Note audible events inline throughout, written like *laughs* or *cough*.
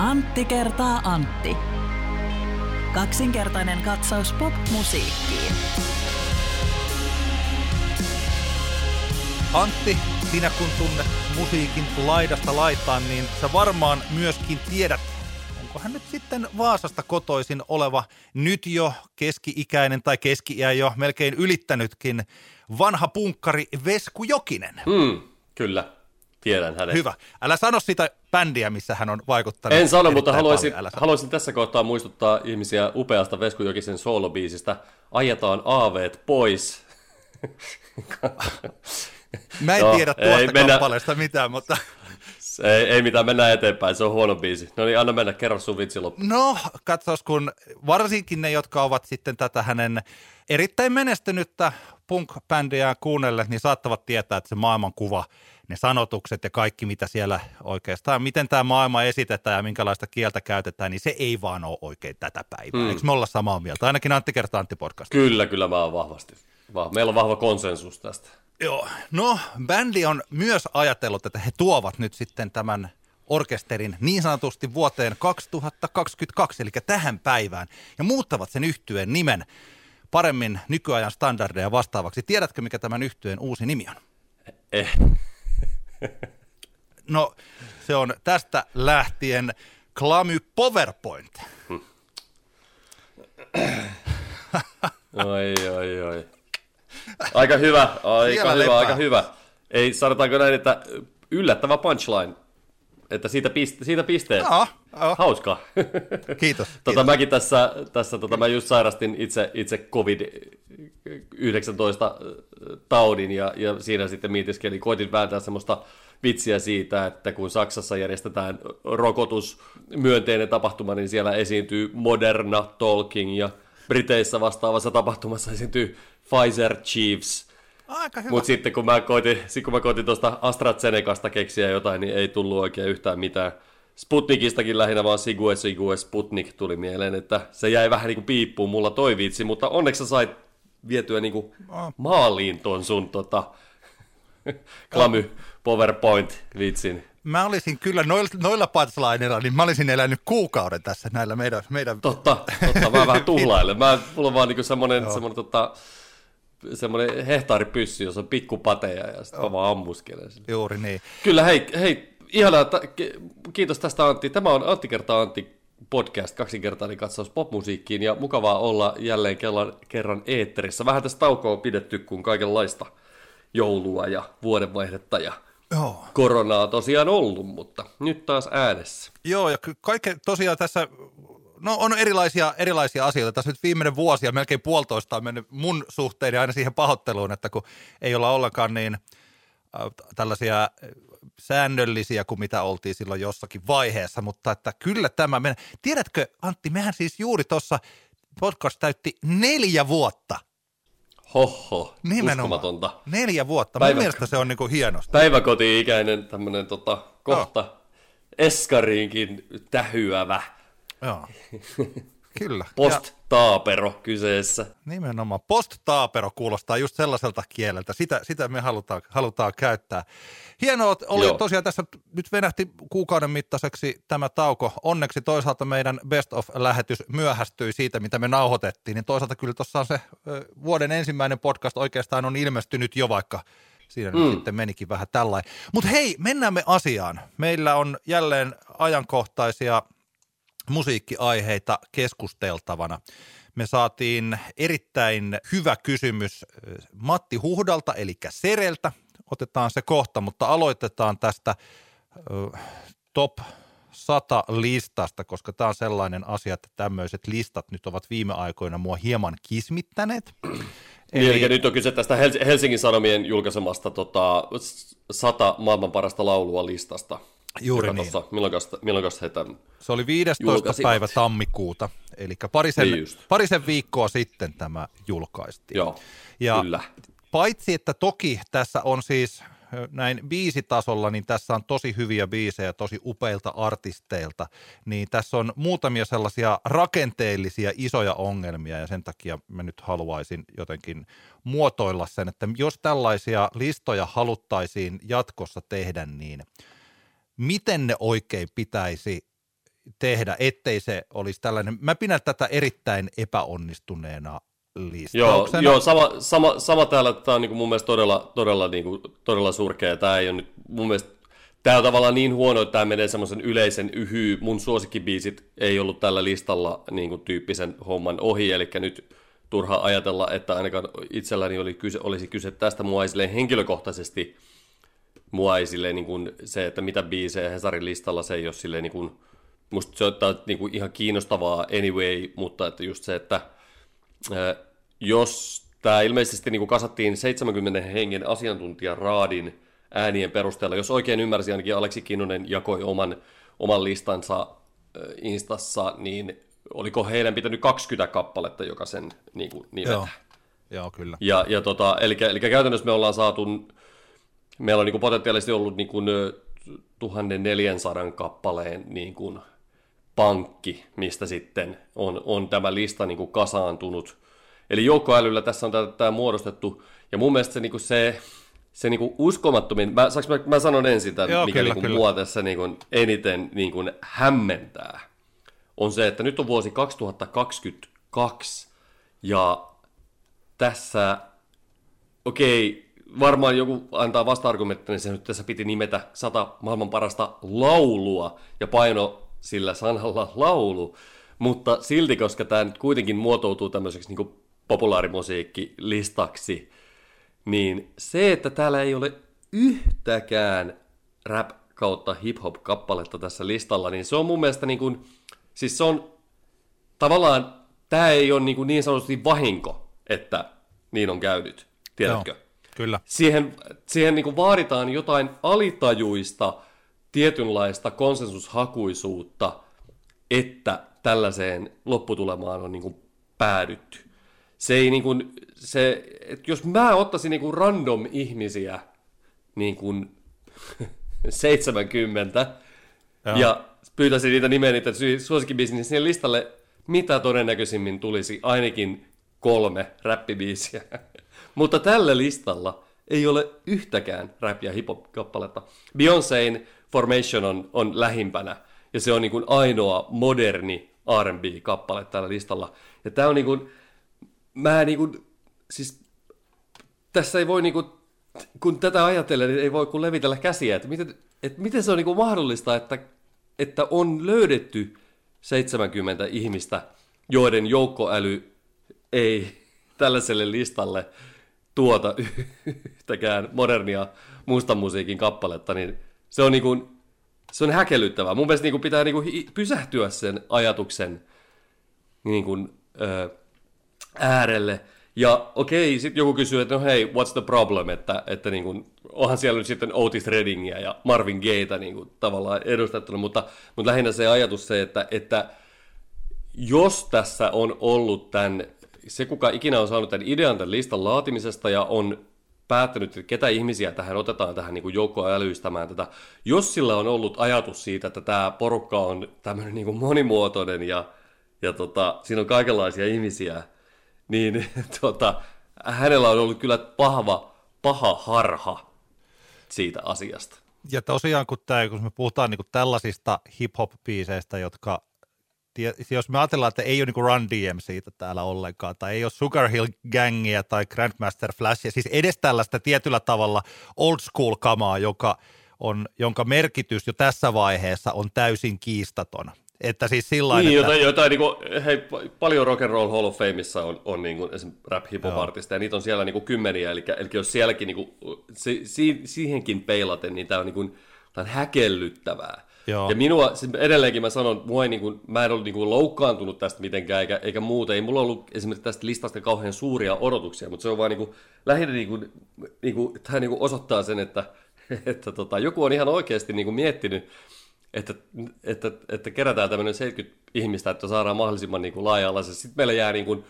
Antti kertaa Antti. Kaksinkertainen katsaus pop-musiikkiin. Antti, sinä kun tunnet musiikin laidasta laitaan, niin sä varmaan myöskin tiedät, onko hän nyt sitten Vaasasta kotoisin oleva nyt jo keski-ikäinen tai keski jo melkein ylittänytkin vanha punkkari Vesku Jokinen. Hmm, kyllä, tiedän hänet. Hyvä. Älä sano sitä bändiä, missä hän on vaikuttanut. En sano, mutta haluaisin, haluaisin tässä kohtaa muistuttaa ihmisiä upeasta Vesku Jokisen soolobiisistä Ajetaan aaveet pois. *laughs* Mä en no, tiedä tuosta mennä... kappaleesta mitään, mutta... *laughs* Ei, ei mitään, mennään eteenpäin, se on huono biisi. No niin, anna mennä, kerro sun vitsi loppu. No, katsos, kun varsinkin ne, jotka ovat sitten tätä hänen erittäin menestynyttä punk-bändiä kuunnelle, niin saattavat tietää, että se maailmankuva, ne sanotukset ja kaikki, mitä siellä oikeastaan, miten tämä maailma esitetään ja minkälaista kieltä käytetään, niin se ei vaan ole oikein tätä päivää. Hmm. Eikö me olla samaa mieltä? Ainakin Antti kertaa Antti podcast. Kyllä, kyllä mä oon vahvasti. Meillä on vahva konsensus tästä. Joo, no bändi on myös ajatellut, että he tuovat nyt sitten tämän orkesterin niin sanotusti vuoteen 2022, eli tähän päivään, ja muuttavat sen yhtyeen nimen paremmin nykyajan standardeja vastaavaksi. Tiedätkö, mikä tämän yhtyeen uusi nimi on? Eh. *laughs* No, se on tästä lähtien Klamy PowerPoint. Hmm. oi, oi, oi. Aika hyvä, aika hyvä, aika hyvä. Ei, sanotaanko näin, että yllättävä punchline, että siitä, piste, siitä pisteet. Joo, joo. Hauskaa. Kiitos. *laughs* tota, kiitos. Mäkin tässä, tässä tota, mä just sairastin itse, itse COVID-19 taudin ja, ja siinä sitten mietiskelin, koitin vääntää semmoista vitsiä siitä, että kun Saksassa järjestetään rokotusmyönteinen tapahtuma, niin siellä esiintyy Moderna Talking ja Briteissä vastaavassa tapahtumassa esiintyy Pfizer Chiefs. Aika hyvä. Mutta sitten kun mä koitin, kun mä koitin tuosta AstraZenecasta keksiä jotain, niin ei tullut oikein yhtään mitään. Sputnikistakin lähinnä vaan Sigue Sigue Sputnik tuli mieleen, että se jäi vähän niin kuin piippuun mulla toi vitsi, mutta onneksi sä sait vietyä niin kuin maaliin ton sun tota, klamy PowerPoint-vitsin. Mä olisin kyllä noilla, noilla punchlineilla, niin mä olisin elänyt kuukauden tässä näillä meidän... meidän... Totta, totta, mä vähän tuhlailen. Mä, mulla on vaan niinku semmoinen, semmoinen, tota, semmoinen hehtaaripyssy, jossa on pikkupateja ja sitten mä vaan ammuskelen. Juuri niin. Kyllä, hei, hei ihanaa, kiitos tästä Antti. Tämä on Antti kertaa Antti podcast, kaksinkertainen katsaus popmusiikkiin ja mukavaa olla jälleen kerran, kerran eetterissä. Vähän tästä taukoa on pidetty kuin kaikenlaista joulua ja vuodenvaihdetta ja Joo. koronaa tosiaan ollut, mutta nyt taas äänessä. Joo, ja kaikke, tosiaan tässä no on erilaisia, erilaisia asioita. Tässä nyt viimeinen vuosi ja melkein puolitoista on mennyt mun suhteen aina siihen pahoitteluun, että kun ei olla ollenkaan niin äh, tällaisia äh, säännöllisiä kuin mitä oltiin silloin jossakin vaiheessa, mutta että kyllä tämä menee. Tiedätkö Antti, mehän siis juuri tuossa podcast täytti neljä vuotta – Hoho, Nimenomaan. uskomatonta. Neljä vuotta, Päivä... mun mielestä se on niinku hienosti. Päiväkoti-ikäinen tämmönen tota, kohta oh. eskariinkin tähyävä. Joo, *laughs* kyllä. Post-taapero kyseessä. Nimenomaan. Post-taapero kuulostaa just sellaiselta kieleltä. Sitä, sitä me halutaan, halutaan käyttää. Hienoa, että oli Joo. tosiaan tässä nyt venähti kuukauden mittaiseksi tämä tauko. Onneksi toisaalta meidän Best of-lähetys myöhästyi siitä, mitä me nauhoitettiin. Niin toisaalta kyllä tuossa se vuoden ensimmäinen podcast oikeastaan on ilmestynyt jo, vaikka siinä mm. nyt sitten menikin vähän tällainen. Mutta hei, mennään me asiaan. Meillä on jälleen ajankohtaisia musiikkiaiheita keskusteltavana. Me saatiin erittäin hyvä kysymys Matti Huhdalta, eli Sereltä, otetaan se kohta, mutta aloitetaan tästä top 100 listasta, koska tämä on sellainen asia, että tämmöiset listat nyt ovat viime aikoina mua hieman kismittäneet. Eli... Niin, eli nyt on kyse tästä Helsingin Sanomien julkaisemasta tota, 100 maailman parasta laulua listasta. Juuri niin. Tossa, milloin, he tämän Se oli 15. Julkaisivat. päivä tammikuuta, eli parisen, niin parisen viikkoa sitten tämä julkaistiin. Joo, ja kyllä. Paitsi, että toki tässä on siis näin biisitasolla, niin tässä on tosi hyviä biisejä tosi upeilta artisteilta, niin tässä on muutamia sellaisia rakenteellisia isoja ongelmia ja sen takia mä nyt haluaisin jotenkin muotoilla sen, että jos tällaisia listoja haluttaisiin jatkossa tehdä, niin miten ne oikein pitäisi tehdä, ettei se olisi tällainen. Mä pidän tätä erittäin epäonnistuneena listauksena. Joo, joo sama, sama, sama täällä, tämä on niin kuin mun mielestä todella, todella, niin kuin, todella surkea. Tämä ei ole nyt mun mielestä Tämä on tavallaan niin huono, että tämä menee semmoisen yleisen yhy. Mun suosikkibiisit ei ollut tällä listalla niin kuin tyyppisen homman ohi, eli nyt turha ajatella, että ainakaan itselläni oli kyse, olisi kyse tästä mua henkilökohtaisesti mua ei silleen, niin kuin se, että mitä biisejä Hesarin listalla, se ei ole silleen niin kuin, musta se on niin kuin ihan kiinnostavaa anyway, mutta että just se, että jos tämä ilmeisesti niin kuin kasattiin 70 hengen asiantuntijan raadin äänien perusteella, jos oikein ymmärsin, ainakin Aleksi Kinnunen jakoi oman, oman listansa Instassa, niin oliko heidän pitänyt 20 kappaletta joka sen niin kuin, nimetä. Joo. Joo, kyllä. Ja, ja tota, eli, eli käytännössä me ollaan saatu meillä on niin kuin potentiaalisesti ollut niin kuin 1400 kappaleen niin kuin pankki, mistä sitten on, on tämä lista niin kuin kasaantunut. Eli joukkoälyllä tässä on tämä muodostettu, ja mun mielestä se, niin kuin se, se niin kuin uskomattomin, mä, saanko mä, mä sanon ensin tämän, Joo, mikä kyllä, niin kuin mua tässä niin kuin eniten niin kuin hämmentää, on se, että nyt on vuosi 2022, ja tässä, okei, okay, varmaan joku antaa vasta-argumenttia, niin se nyt tässä piti nimetä sata maailman parasta laulua ja paino sillä sanalla laulu, mutta silti, koska tämä nyt kuitenkin muotoutuu tämmöiseksi niin populaarimusiikkilistaksi, niin se, että täällä ei ole yhtäkään rap kautta hip-hop-kappaletta tässä listalla, niin se on mun mielestä niin kuin, siis se on tavallaan, tämä ei ole niin, kuin niin sanotusti vahinko, että niin on käynyt, tiedätkö? Joo. Kyllä. Siihen, siihen niin kuin vaaditaan jotain alitajuista, tietynlaista konsensushakuisuutta, että tällaiseen lopputulemaan on niin kuin päädytty. Se ei niin kuin, se, että jos mä ottaisin niin kuin random ihmisiä niin kuin 70 Joo. ja pyytäisin niitä nimeä niitä suosikkibisniä sinne listalle, mitä todennäköisimmin tulisi ainakin kolme räppibiisiä. *laughs* Mutta tällä listalla ei ole yhtäkään rap- ja hip-hop-kappaletta. Beyoncéin Formation on, on lähimpänä, ja se on niin kuin ainoa moderni R&B-kappale tällä listalla. Ja tämä on niin kuin, mä niin kuin, siis tässä ei voi niin kuin, kun tätä ajattelee, niin ei voi kuin levitellä käsiä, että miten, että miten se on niin kuin mahdollista, että, että on löydetty 70 ihmistä, joiden joukkoäly ei tällaiselle listalle tuota *laughs* yhtäkään modernia mustan musiikin kappaletta, niin se on, niin kuin, se on häkellyttävää. Mun mielestä niin kuin pitää niin kuin pysähtyä sen ajatuksen niin kuin, äärelle. Ja okei, sitten joku kysyy, että no hei, what's the problem, että, että niin kuin, onhan siellä nyt sitten Otis Reddingia ja Marvin Gayetä niin kuin, tavallaan edustettuna, mutta, mutta lähinnä se ajatus se, että, että jos tässä on ollut tämän se, kuka ikinä on saanut tämän idean tämän listan laatimisesta ja on päättänyt, että ketä ihmisiä tähän otetaan tähän niin joukkoa älystämään tätä. Jos sillä on ollut ajatus siitä, että tämä porukka on tämmöinen niin monimuotoinen ja, ja tota, siinä on kaikenlaisia ihmisiä, niin *laughs* tota, hänellä on ollut kyllä pahva, paha harha siitä asiasta. Ja tosiaan, kun, tämä, kun me puhutaan niin kuin tällaisista hip-hop-biiseistä, jotka jos me ajatellaan, että ei ole niin Run siitä täällä ollenkaan, tai ei ole Sugar Hill Gangia tai Grandmaster Flashia, siis edes tällaista tietyllä tavalla old school kamaa, joka on, jonka merkitys jo tässä vaiheessa on täysin kiistaton. Että siis sillä niin, että... jotain, jotain niin kuin, hei, paljon Rock and Roll Hall of Fameissa on, on niin kuin, esimerkiksi rap hip hop ja niitä on siellä niin kuin kymmeniä, eli, eli jos sielläkin niin kuin, si, si, siihenkin peilaten, niin tämä on, niin kuin, tämä on häkellyttävää. Joo. Ja minua, siis edelleenkin mä sanon, mua ei, niin kuin, mä en ollut niin kuin, loukkaantunut tästä mitenkään, eikä, eikä muuta. Ei mulla ollut esimerkiksi tästä listasta kauhean suuria odotuksia, mutta se on vaan niin lähinnä niin kuin, niin kuin, tämä niin kuin osoittaa sen, että, *laughs* että tota, joku on ihan oikeasti niin kuin miettinyt, että, että, että kerätään tämmöinen 70 ihmistä, että saadaan mahdollisimman niin laaja-alaisesti. Sitten meillä jää niin kuin,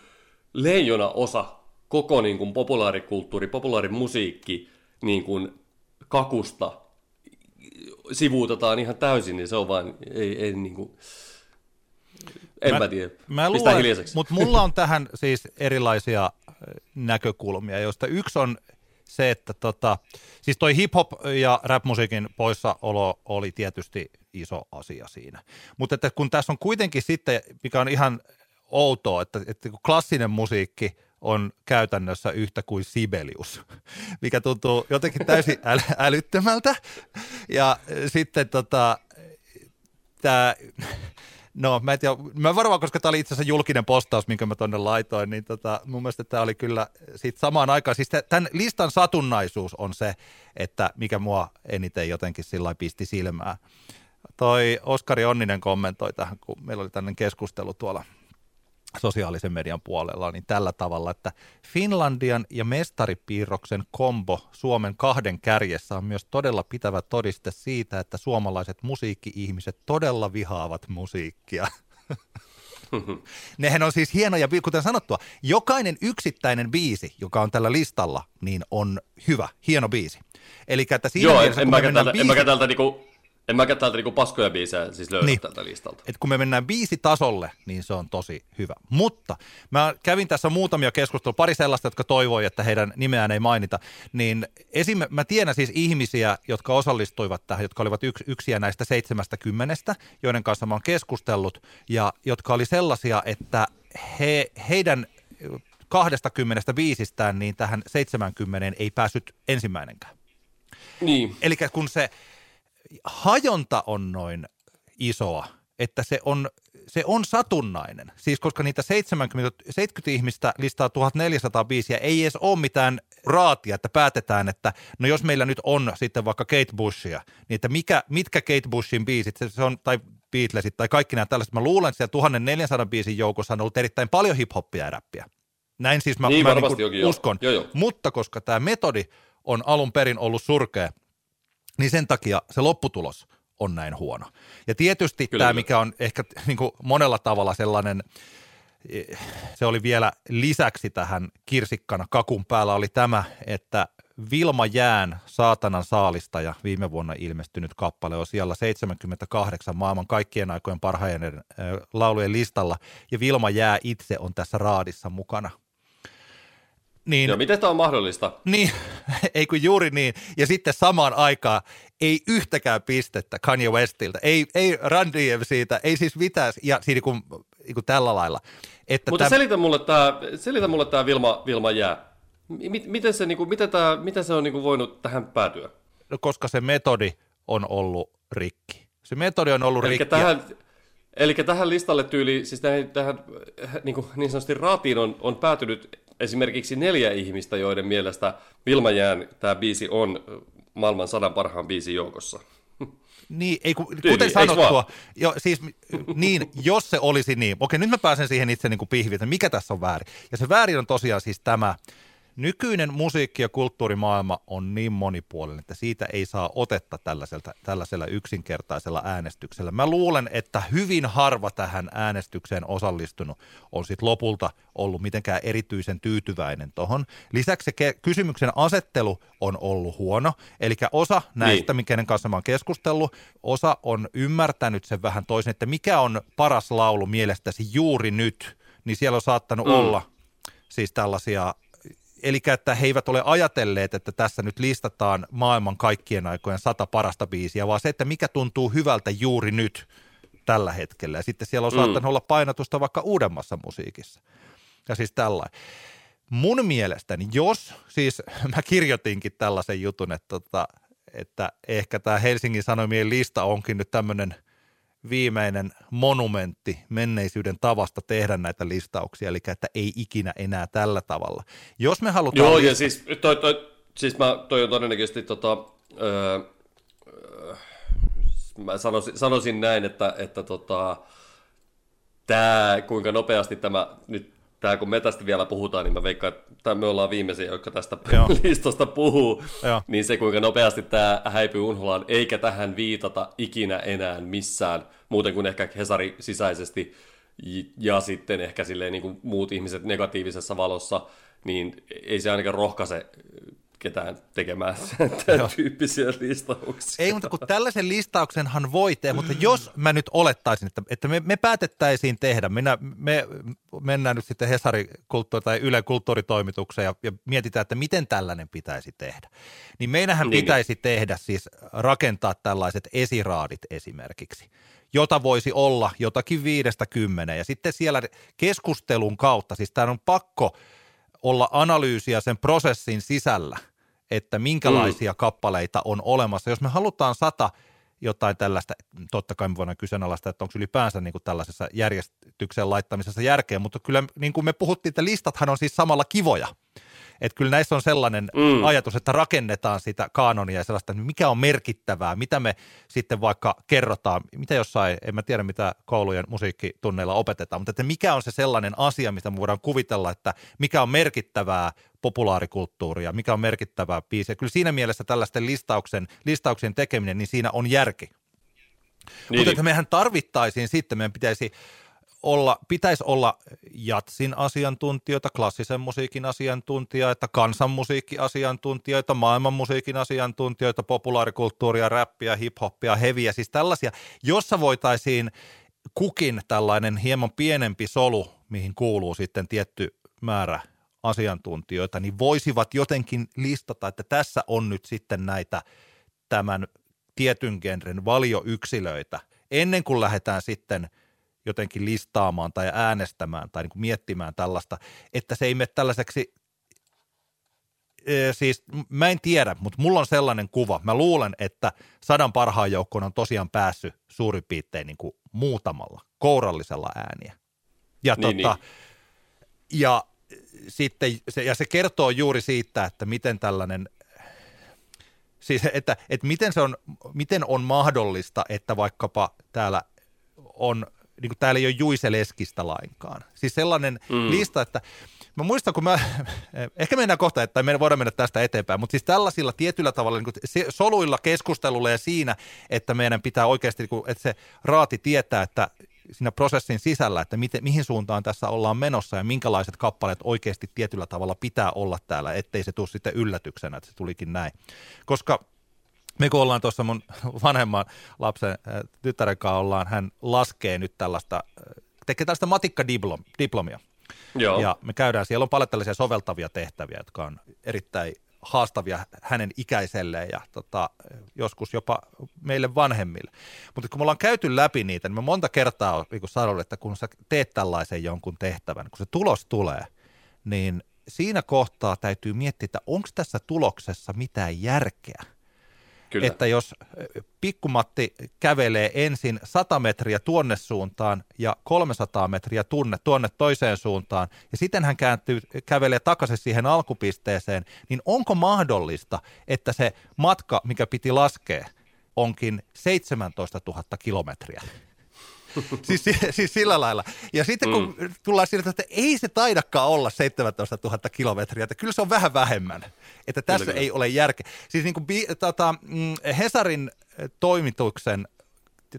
leijona osa koko niin kuin, populaarikulttuuri, populaarimusiikki niin kuin, kakusta sivuutetaan ihan täysin, niin se on vain, ei, ei niin kuin, en mä, mä tiedä, mä luulen, Mutta mulla *laughs* on tähän siis erilaisia näkökulmia, joista yksi on se, että tota, siis toi hip-hop ja rap-musiikin poissaolo oli tietysti iso asia siinä. Mutta että kun tässä on kuitenkin sitten, mikä on ihan outoa, että, että klassinen musiikki on käytännössä yhtä kuin Sibelius, *laughs* mikä tuntuu jotenkin täysin *laughs* äl- älyttömältä. Ja sitten tota, tämä *laughs* No, mä, en tiedä, mä varmaan, koska tämä oli itse asiassa julkinen postaus, minkä mä tonne laitoin, niin tota, mun mielestä tämä oli kyllä sit samaan aikaan. Siis tämän listan satunnaisuus on se, että mikä mua eniten jotenkin sillä pisti silmää. Toi Oskari Onninen kommentoi tähän, kun meillä oli tämmöinen keskustelu tuolla sosiaalisen median puolella, niin tällä tavalla, että Finlandian ja mestaripiirroksen kombo Suomen kahden kärjessä on myös todella pitävä todiste siitä, että suomalaiset musiikki-ihmiset todella vihaavat musiikkia. Nehän on siis hienoja, kuten sanottua, jokainen yksittäinen biisi, joka on tällä listalla, niin on hyvä, hieno biisi. Eli että siinä Joo, mielessä, en, en, mä täältä, biisi... en mäkään täältä niinku en mäkään täältä niinku paskoja biisejä siis löydä niin. tältä listalta. Et kun me mennään biisi tasolle, niin se on tosi hyvä. Mutta mä kävin tässä muutamia keskusteluja, pari sellaista, jotka toivoi, että heidän nimeään ei mainita. Niin esim. mä tiedän siis ihmisiä, jotka osallistuivat tähän, jotka olivat yks, yksiä näistä 70, joiden kanssa mä oon keskustellut, ja jotka oli sellaisia, että he, heidän 20 biisistään niin tähän 70 ei päässyt ensimmäinenkään. Niin. Eli kun se hajonta on noin isoa, että se on, se on satunnainen. Siis koska niitä 70, 70 ihmistä listaa 1400 biisiä, ei edes ole mitään raatia, että päätetään, että no jos meillä nyt on sitten vaikka Kate Bushia, niin että mikä, mitkä Kate Bushin biisit, se on, tai Beatlesit tai kaikki nämä tällaiset. Mä luulen, että siellä 1400 biisin joukossa on ollut erittäin paljon hip-hoppia ja räppiä. Näin siis mä, niin, mä niin uskon. Joo, joo. Mutta koska tämä metodi on alun perin ollut surkea, niin sen takia se lopputulos on näin huono. Ja tietysti Kyllä. tämä, mikä on ehkä niin kuin monella tavalla sellainen, se oli vielä lisäksi tähän kirsikkana kakun päällä oli tämä, että Vilma Jään Saatanan saalistaja viime vuonna ilmestynyt kappale on siellä 78 maailman kaikkien aikojen parhaiden laulujen listalla ja Vilma Jää itse on tässä raadissa mukana. Niin, Joo, miten tämä on mahdollista? Niin, *laughs* ei kun juuri niin. Ja sitten samaan aikaan ei yhtäkään pistettä Kanye Westiltä, ei, ei Run siitä, ei siis mitään, ja siinä kuin, niin kuin tällä lailla. Että Mutta täm... selitä mulle tämä, selitä mulle tämä Vilma, Vilma Jää. Miten se, niin kuin, miten tämä, miten se on niin kuin voinut tähän päätyä? No, koska se metodi on ollut rikki. Se metodi on ollut Eli rikki. Tähän, Eli tähän listalle tyyli, siis tähän, tähän niin, kuin, niin sanotusti raatiin on, on päätynyt esimerkiksi neljä ihmistä, joiden mielestä Vilmajään tämä biisi on maailman sadan parhaan biisin joukossa. Niin, ei, kuten Tyyli, sanottua, jo, siis, niin, jos se olisi niin, okei nyt mä pääsen siihen itse niin kuin pihviin, että mikä tässä on väärin. Ja se väärin on tosiaan siis tämä, Nykyinen musiikki- ja kulttuurimaailma on niin monipuolinen, että siitä ei saa otetta tällaiselta, tällaisella yksinkertaisella äänestyksellä. Mä luulen, että hyvin harva tähän äänestykseen osallistunut on sitten lopulta ollut mitenkään erityisen tyytyväinen tuohon. Lisäksi se kysymyksen asettelu on ollut huono, eli osa näistä, niin. kenen kanssa mä oon keskustellut, osa on ymmärtänyt sen vähän toisen, että mikä on paras laulu mielestäsi juuri nyt, niin siellä on saattanut mm. olla siis tällaisia eli että he eivät ole ajatelleet, että tässä nyt listataan maailman kaikkien aikojen sata parasta biisiä, vaan se, että mikä tuntuu hyvältä juuri nyt tällä hetkellä. Ja sitten siellä on mm. saattanut olla painotusta vaikka uudemmassa musiikissa. Ja siis tällainen. Mun mielestäni, jos, siis *laughs* mä kirjoitinkin tällaisen jutun, että, tota, että ehkä tämä Helsingin Sanomien lista onkin nyt tämmöinen – viimeinen monumentti menneisyyden tavasta tehdä näitä listauksia, eli että ei ikinä enää tällä tavalla. Jos me halutaan... Joo, ja siis toi, toi, siis mä, toi on todennäköisesti tota, öö, mä sanoisin, sanoisin näin, että, että tota, tämä, kuinka nopeasti tämä nyt tämä kun me tästä vielä puhutaan, niin mä veikkaan, että me ollaan viimeisiä, jotka tästä Joo. *laughs* listasta puhuu, Joo. niin se kuinka nopeasti tämä häipyy unholaan, eikä tähän viitata ikinä enää missään, muuten kuin ehkä Hesari sisäisesti ja sitten ehkä silleen niin kuin muut ihmiset negatiivisessa valossa, niin ei se ainakaan rohkaise ketään tekemään *laughs* tämän tyyppisiä listauksia. Ei, mutta kun tällaisen listauksenhan voi tehdä, mutta jos mä nyt olettaisin, että, että me, me päätettäisiin tehdä, minä, me mennään nyt sitten Hesari kulttuuri- tai Yle kulttuuritoimitukseen ja, ja mietitään, että miten tällainen pitäisi tehdä, niin meidänhän niin, pitäisi niin. tehdä siis rakentaa tällaiset esiraadit esimerkiksi jota voisi olla jotakin viidestä kymmenen. Ja sitten siellä keskustelun kautta, siis tämä on pakko olla analyysiä sen prosessin sisällä, että minkälaisia mm. kappaleita on olemassa. Jos me halutaan sata jotain tällaista, totta kai me voidaan kyseenalaista, että onko ylipäänsä niin kuin tällaisessa järjestykseen laittamisessa järkeä, mutta kyllä niin kuin me puhuttiin, että listathan on siis samalla kivoja – että kyllä näissä on sellainen mm. ajatus, että rakennetaan sitä kaanonia ja sellaista, että mikä on merkittävää, mitä me sitten vaikka kerrotaan, mitä jossain, en mä tiedä mitä koulujen musiikkitunneilla opetetaan, mutta että mikä on se sellainen asia, mistä me voidaan kuvitella, että mikä on merkittävää populaarikulttuuria, mikä on merkittävää biisiä. Kyllä siinä mielessä tällaisten listauksen, listauksien tekeminen, niin siinä on järki. Niin. Mutta että mehän tarvittaisiin sitten, meidän pitäisi olla, pitäisi olla jatsin asiantuntijoita, klassisen musiikin asiantuntijoita, kansanmusiikkiasiantuntijoita, maailmanmusiikin asiantuntijoita, populaarikulttuuria, räppiä, hiphoppia, heviä, siis tällaisia, jossa voitaisiin kukin tällainen hieman pienempi solu, mihin kuuluu sitten tietty määrä asiantuntijoita, niin voisivat jotenkin listata, että tässä on nyt sitten näitä tämän tietyn genren valioyksilöitä, ennen kuin lähdetään sitten – jotenkin listaamaan tai äänestämään tai niin kuin miettimään tällaista, että se ei mene tällaiseksi siis mä en tiedä, mutta mulla on sellainen kuva. Mä luulen, että sadan parhaan joukkoon on tosiaan päässyt suurin piirtein niin kuin muutamalla kourallisella ääniä. Ja, niin, tota, niin. ja sitten se, ja se kertoo juuri siitä, että miten tällainen siis että, että miten, se on, miten on mahdollista, että vaikkapa täällä on niin kuin täällä ei ole Juise Leskistä lainkaan. Siis sellainen mm. lista, että mä muistan, kun mä, *laughs* ehkä mennään kohta, että me voidaan mennä tästä eteenpäin, mutta siis tällaisilla tietyllä tavalla niin kuin soluilla keskustelulla ja siinä, että meidän pitää oikeasti, niin kuin, että se raati tietää, että siinä prosessin sisällä, että miten, mihin suuntaan tässä ollaan menossa ja minkälaiset kappaleet oikeasti tietyllä tavalla pitää olla täällä, ettei se tule sitten yllätyksenä, että se tulikin näin. Koska me kun ollaan tuossa mun vanhemman lapsen äh, tyttären kanssa ollaan, hän laskee nyt tällaista, äh, tekee tällaista matikkadiplomia. Joo. Ja me käydään, siellä on paljon tällaisia soveltavia tehtäviä, jotka on erittäin haastavia hänen ikäiselleen ja tota, joskus jopa meille vanhemmille. Mutta kun me ollaan käyty läpi niitä, niin me monta kertaa on niin sanonut, että kun sä teet tällaisen jonkun tehtävän, kun se tulos tulee, niin siinä kohtaa täytyy miettiä, että onko tässä tuloksessa mitään järkeä. Kyllä. että jos pikkumatti kävelee ensin 100 metriä tuonne suuntaan ja 300 metriä tunne tuonne toiseen suuntaan, ja sitten hän kääntyy, kävelee takaisin siihen alkupisteeseen, niin onko mahdollista, että se matka, mikä piti laskea, onkin 17 000 kilometriä? *laughs* siis, siis sillä lailla. Ja sitten kun mm. tullaan siitä, että ei se taidakaan olla 17 000 kilometriä, että kyllä se on vähän vähemmän. Että tässä kyllä, ei ole järkeä. Siis niin kuin, tota, mm, Hesarin eh, toimituksen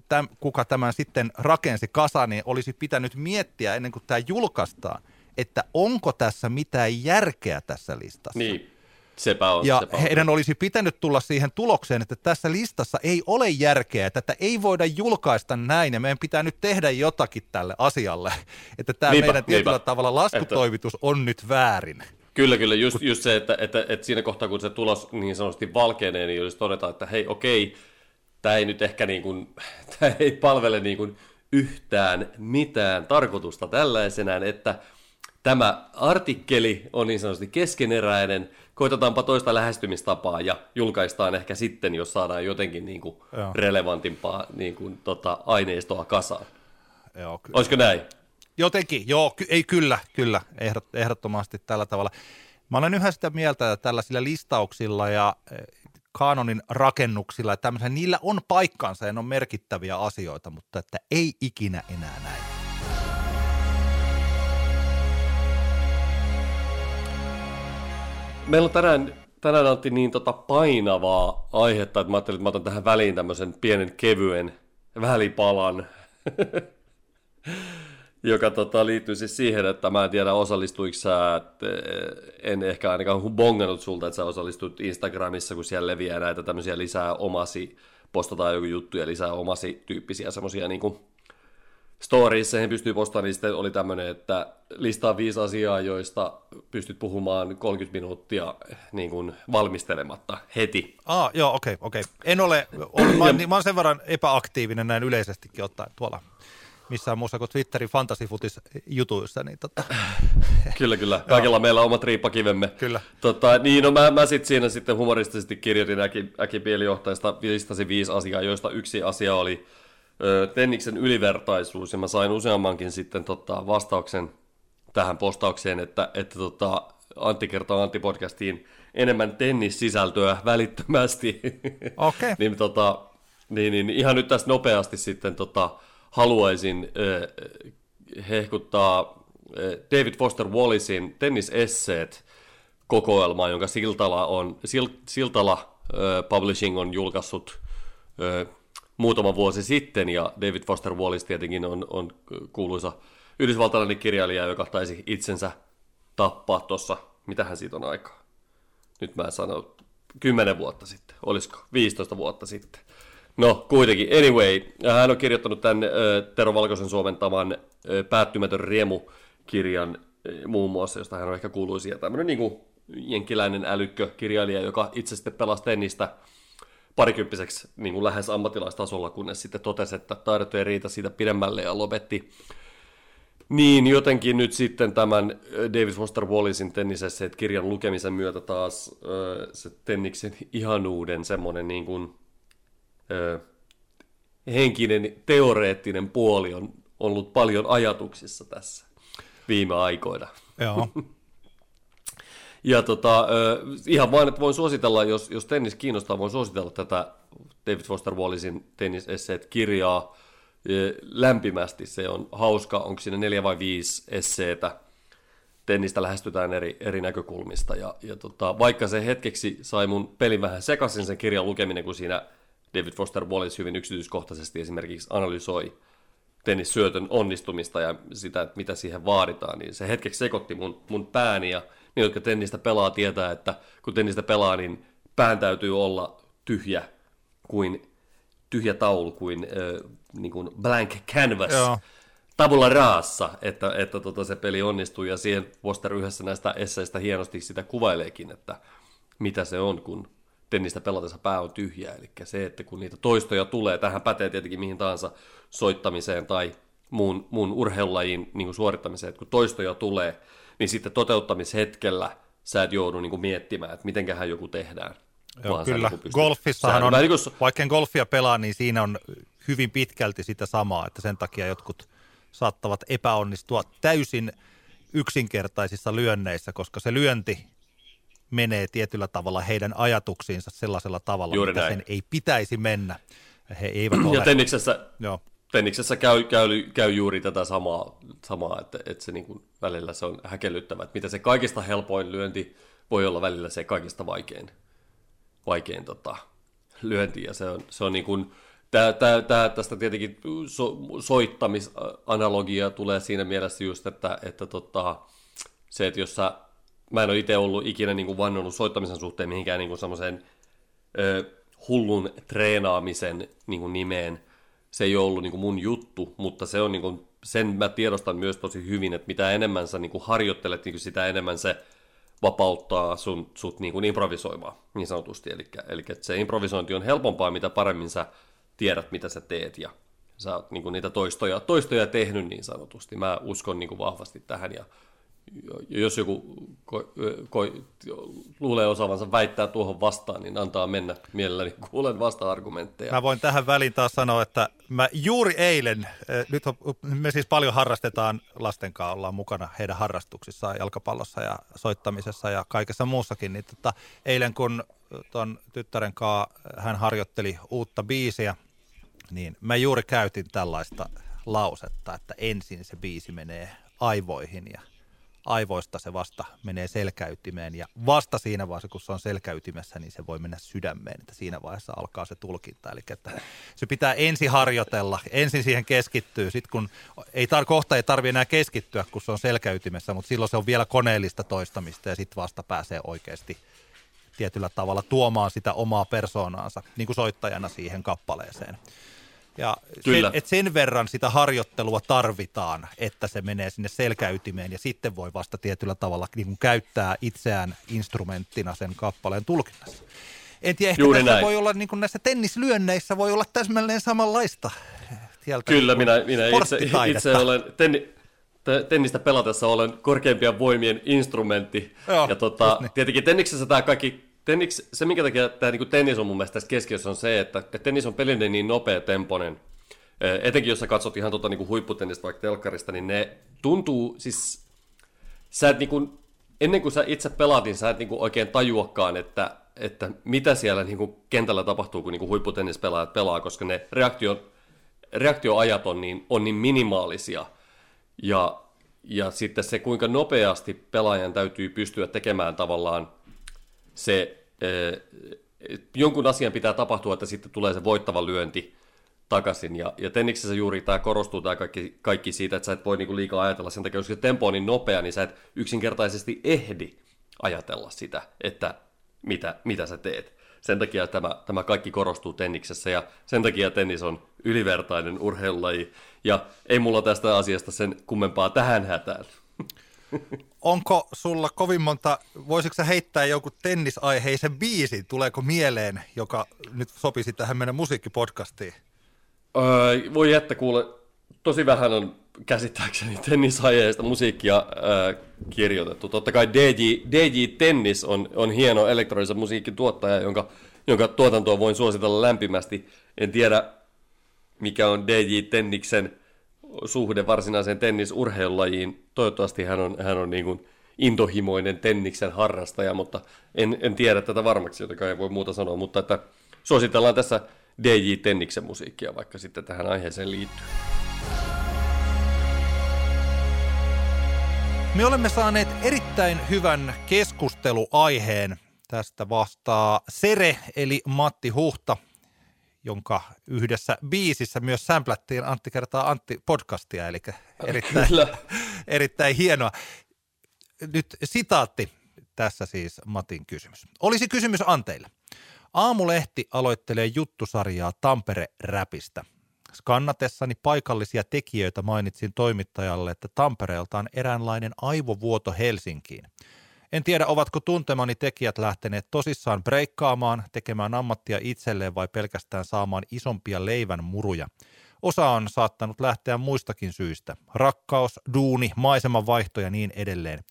täm, kuka tämän sitten rakensi kasaan, niin olisi pitänyt miettiä ennen kuin tämä julkaistaan, että onko tässä mitään järkeä tässä listassa. Niin. Sepä on, ja sepä on. heidän olisi pitänyt tulla siihen tulokseen, että tässä listassa ei ole järkeä, että tätä ei voida julkaista näin ja meidän pitää nyt tehdä jotakin tälle asialle, että tämä niinpä, meidän tietyllä niinpä. tavalla laskutoimitus että... on nyt väärin. Kyllä, kyllä. Just, just se, että, että, että siinä kohtaa, kun se tulos niin sanotusti valkenee, niin olisi todeta, että hei, okei, tämä ei nyt ehkä niin kuin, *laughs* tämä ei palvele niin kuin yhtään mitään tarkoitusta tällaisenään, että tämä artikkeli on niin sanotusti keskeneräinen – koitetaanpa toista lähestymistapaa ja julkaistaan ehkä sitten, jos saadaan jotenkin niin kuin relevantimpaa niin kuin, tota, aineistoa kasaan. Joo, ky- Olisiko näin? Jotenkin, joo, ky- ei kyllä, kyllä, ehdot, ehdottomasti tällä tavalla. Mä olen yhä sitä mieltä, että tällaisilla listauksilla ja e, kanonin rakennuksilla, että niillä on paikkansa ja ne on merkittäviä asioita, mutta että ei ikinä enää näin. Meillä on tänään, tänään Antti niin tota painavaa aihetta, että mä ajattelin, että mä otan tähän väliin tämmöisen pienen kevyen välipalan. *laughs* joka tota, liittyy siis siihen, että mä en tiedä osallistuiko sä, että eh, en ehkä ainakaan bongannut sulta, että sä osallistut Instagramissa, kun siellä leviää näitä tämmöisiä lisää omasi, postataan joku juttu ja lisää omasi tyyppisiä semmoisia niin kuin stories, siihen pystyy postaamaan, niin sitten oli tämmöinen, että listaa viisi asiaa, joista pystyt puhumaan 30 minuuttia niin kuin valmistelematta heti. Ah, joo, okei, okay, okei. Okay. En ole, on, mä, mä oon sen verran epäaktiivinen näin yleisestikin ottaen tuolla missään muussa kuin Twitterin fantasifutis-jutuissa. Niin tota. *laughs* kyllä, kyllä. Kaikilla meillä on omat riippakivemme. Kyllä. Tota, niin, no mä, mä sit siinä sitten humoristisesti kirjoitin äki, listasin viisi asiaa, joista yksi asia oli Tenniksen ylivertaisuus, ja mä sain useammankin sitten tota, vastauksen tähän postaukseen, että, että tota, Antti kertoo Antti-podcastiin enemmän tennissisältöä välittömästi. Okei. Okay. *laughs* niin, tota, niin, niin, ihan nyt tässä nopeasti sitten tota, haluaisin äh, hehkuttaa äh, David Foster Wallacein tennisesseet kokoelmaa, jonka Siltala, on, Sil, Siltala äh, Publishing on julkaissut äh, muutama vuosi sitten, ja David Foster Wallace tietenkin on, on kuuluisa yhdysvaltalainen kirjailija, joka taisi itsensä tappaa tuossa, mitähän siitä on aikaa. Nyt mä sanon, 10 vuotta sitten, olisiko 15 vuotta sitten. No, kuitenkin. Anyway, hän on kirjoittanut tämän Tero Valkoisen suomentaman Päättymätön riemu-kirjan muun muassa, josta hän on ehkä kuuluisia. Tämmöinen niin kuin jenkkiläinen älykkö kirjailija, joka itse sitten pelasi tennistä parikymppiseksi niin kuin lähes ammattilaistasolla, kunnes sitten totesi, että taidot ei riitä siitä pidemmälle ja lopetti. Niin, jotenkin nyt sitten tämän David Foster Wallacein tennisessä kirjan lukemisen myötä taas se tenniksen ihanuuden semmoinen niin kuin ö, henkinen, teoreettinen puoli on ollut paljon ajatuksissa tässä viime aikoina. Joo. *laughs* ja tota, ihan vain, että voin suositella, jos, jos tennis kiinnostaa, voin suositella tätä David Foster Wallacein tennisesseet-kirjaa lämpimästi. Se on hauska, onko siinä neljä vai viisi esseetä. Tennistä lähestytään eri, eri näkökulmista. Ja, ja tota, vaikka se hetkeksi sai mun pelin vähän sekaisin sen kirjan lukeminen, kun siinä David Foster Wallace hyvin yksityiskohtaisesti esimerkiksi analysoi tennissyötön onnistumista ja sitä, mitä siihen vaaditaan, niin se hetkeksi sekoitti mun, mun pääni ja *laughs* ne, jotka tennistä pelaa, tietää, että kun tennistä pelaa, niin pään täytyy olla tyhjä kuin tyhjä taulu kuin, äh, niin kuin blank canvas. Joo. Tabula raassa, että, että tota se peli onnistuu, ja siihen Foster yhdessä näistä esseistä hienosti sitä kuvaileekin, että mitä se on, kun tennistä pelatessa pää on tyhjä, eli se, että kun niitä toistoja tulee, tähän pätee tietenkin mihin tahansa soittamiseen tai muun, muun urheilulajin niin suorittamiseen, että kun toistoja tulee, niin sitten toteuttamishetkellä sä et joudu niin kuin miettimään, että mitenköhän joku tehdään. Joo, kyllä. Niin Golfissahan on, niin kuin... vaikka golfia pelaa, niin siinä on hyvin pitkälti sitä samaa, että sen takia jotkut saattavat epäonnistua täysin yksinkertaisissa lyönneissä, koska se lyönti menee tietyllä tavalla heidän ajatuksiinsa sellaisella tavalla, Juuri mitä näin. sen ei pitäisi mennä. He eivät ole. Ja tenniksessä, Joo. Tenniksessä käy, käy, käy, juuri tätä samaa, samaa että, että se niin kuin välillä se on häkellyttävä, että mitä se kaikista helpoin lyönti voi olla välillä se kaikista vaikein, vaikein tota, lyönti, ja se on, se on niin kuin, Tää, tää, tää, tästä tietenkin so, soittamisanalogia tulee siinä mielessä just, että, että tota, se, että jos sä mä en ole itse ollut ikinä niin kuin vannonut soittamisen suhteen mihinkään niin semmoiseen hullun treenaamisen niin kuin nimeen. Se ei ole ollut niin kuin mun juttu, mutta se on niin kuin, sen mä tiedostan myös tosi hyvin, että mitä enemmän sä niin kuin harjoittelet, niin kuin sitä enemmän se vapauttaa sun, sut niin kuin improvisoimaan, niin sanotusti. Eli, eli se improvisointi on helpompaa, mitä paremmin sä tiedät, mitä sä teet, ja sä oot niin kuin niitä toistoja, toistoja tehnyt niin sanotusti. Mä uskon niin kuin vahvasti tähän, ja jos joku ko, ko, luulee osaavansa väittää tuohon vastaan, niin antaa mennä mielelläni. Kuulen vasta-argumentteja. Mä voin tähän väliin taas sanoa, että mä juuri eilen, eh, nyt me siis paljon harrastetaan lasten kanssa, ollaan mukana heidän harrastuksissaan, jalkapallossa ja soittamisessa ja kaikessa muussakin, niin tota, eilen kun tuon tyttären kanssa hän harjoitteli uutta biisiä, niin mä juuri käytin tällaista lausetta, että ensin se biisi menee aivoihin ja aivoista se vasta menee selkäytimeen ja vasta siinä vaiheessa, kun se on selkäytimessä, niin se voi mennä sydämeen, että siinä vaiheessa alkaa se tulkinta. Eli että se pitää ensin harjoitella, ensin siihen keskittyy, sitten kun ei tar- kohta ei tarvitse enää keskittyä, kun se on selkäytimessä, mutta silloin se on vielä koneellista toistamista ja sitten vasta pääsee oikeasti tietyllä tavalla tuomaan sitä omaa persoonaansa niin kuin soittajana siihen kappaleeseen. Ja sen, et sen verran sitä harjoittelua tarvitaan, että se menee sinne selkäytimeen ja sitten voi vasta tietyllä tavalla niin kuin käyttää itseään instrumenttina sen kappaleen tulkinnassa. En tiedä, ehkä tässä voi olla niin kuin näissä tennislyönneissä voi olla täsmälleen samanlaista. Tieltä Kyllä, niin minä, minä itse, itse olen tenni, tennistä pelatessa olen korkeimpien voimien instrumentti. Joo, ja tota, niin. tietenkin tenniksessä tämä kaikki tennis, se, minkä takia tämä niin tennis on mun mielestä tässä keskiössä on se, että, että tennis on pelinen niin nopea temponen, etenkin jos sä katsot ihan tota, niin huipputennistä vaikka telkkarista, niin ne tuntuu, siis sä et niin kuin, ennen kuin sä itse pelaat, niin sä et niin kuin oikein tajuakaan, että, että mitä siellä niin kuin kentällä tapahtuu, kun niin kuin huipputennispelaajat pelaa, koska ne reaktio, reaktioajat on niin, on niin minimaalisia. Ja, ja sitten se, kuinka nopeasti pelaajan täytyy pystyä tekemään tavallaan se, jonkun asian pitää tapahtua, että sitten tulee se voittava lyönti takaisin. Ja, ja tenniksessä juuri tämä korostuu tämä kaikki, kaikki siitä, että sä et voi niinku liikaa ajatella sen takia, koska se tempo on niin nopea, niin sä et yksinkertaisesti ehdi ajatella sitä, että mitä, mitä sä teet. Sen takia tämä, tämä kaikki korostuu tenniksessä ja sen takia tennis on ylivertainen urheilulaji. Ja ei mulla tästä asiasta sen kummempaa tähän hätään. Onko sulla kovin monta, voisitko sä heittää joku tennisaiheisen biisin, tuleeko mieleen, joka nyt sopisi tähän meidän musiikkipodcastiin? Öö, voi että kuule, tosi vähän on käsittääkseni tennisaiheista musiikkia öö, kirjoitettu. Totta kai DJ, DJ Tennis on, on hieno elektronisen musiikin tuottaja, jonka, jonka tuotantoa voin suositella lämpimästi. En tiedä, mikä on DJ Tenniksen suhde varsinaiseen tennisurheilulajiin. Toivottavasti hän on, hän on niin kuin intohimoinen tenniksen harrastaja, mutta en, en tiedä tätä varmaksi, jotenka ei voi muuta sanoa, mutta että suositellaan tässä DJ Tenniksen musiikkia vaikka sitten tähän aiheeseen liittyy. Me olemme saaneet erittäin hyvän keskusteluaiheen. Tästä vastaa Sere eli Matti Huhta, jonka yhdessä biisissä myös sämplättiin Antti kertaa Antti podcastia, eli erittäin, *laughs* erittäin hienoa. Nyt sitaatti tässä siis Matin kysymys. Olisi kysymys Anteille. Aamulehti aloittelee juttusarjaa Tampere-räpistä. Skannatessani paikallisia tekijöitä mainitsin toimittajalle, että Tampereelta on eräänlainen aivovuoto Helsinkiin – en tiedä, ovatko tuntemani tekijät lähteneet tosissaan breikkaamaan, tekemään ammattia itselleen vai pelkästään saamaan isompia leivän muruja. Osa on saattanut lähteä muistakin syistä. Rakkaus, duuni, maiseman vaihto ja niin edelleen.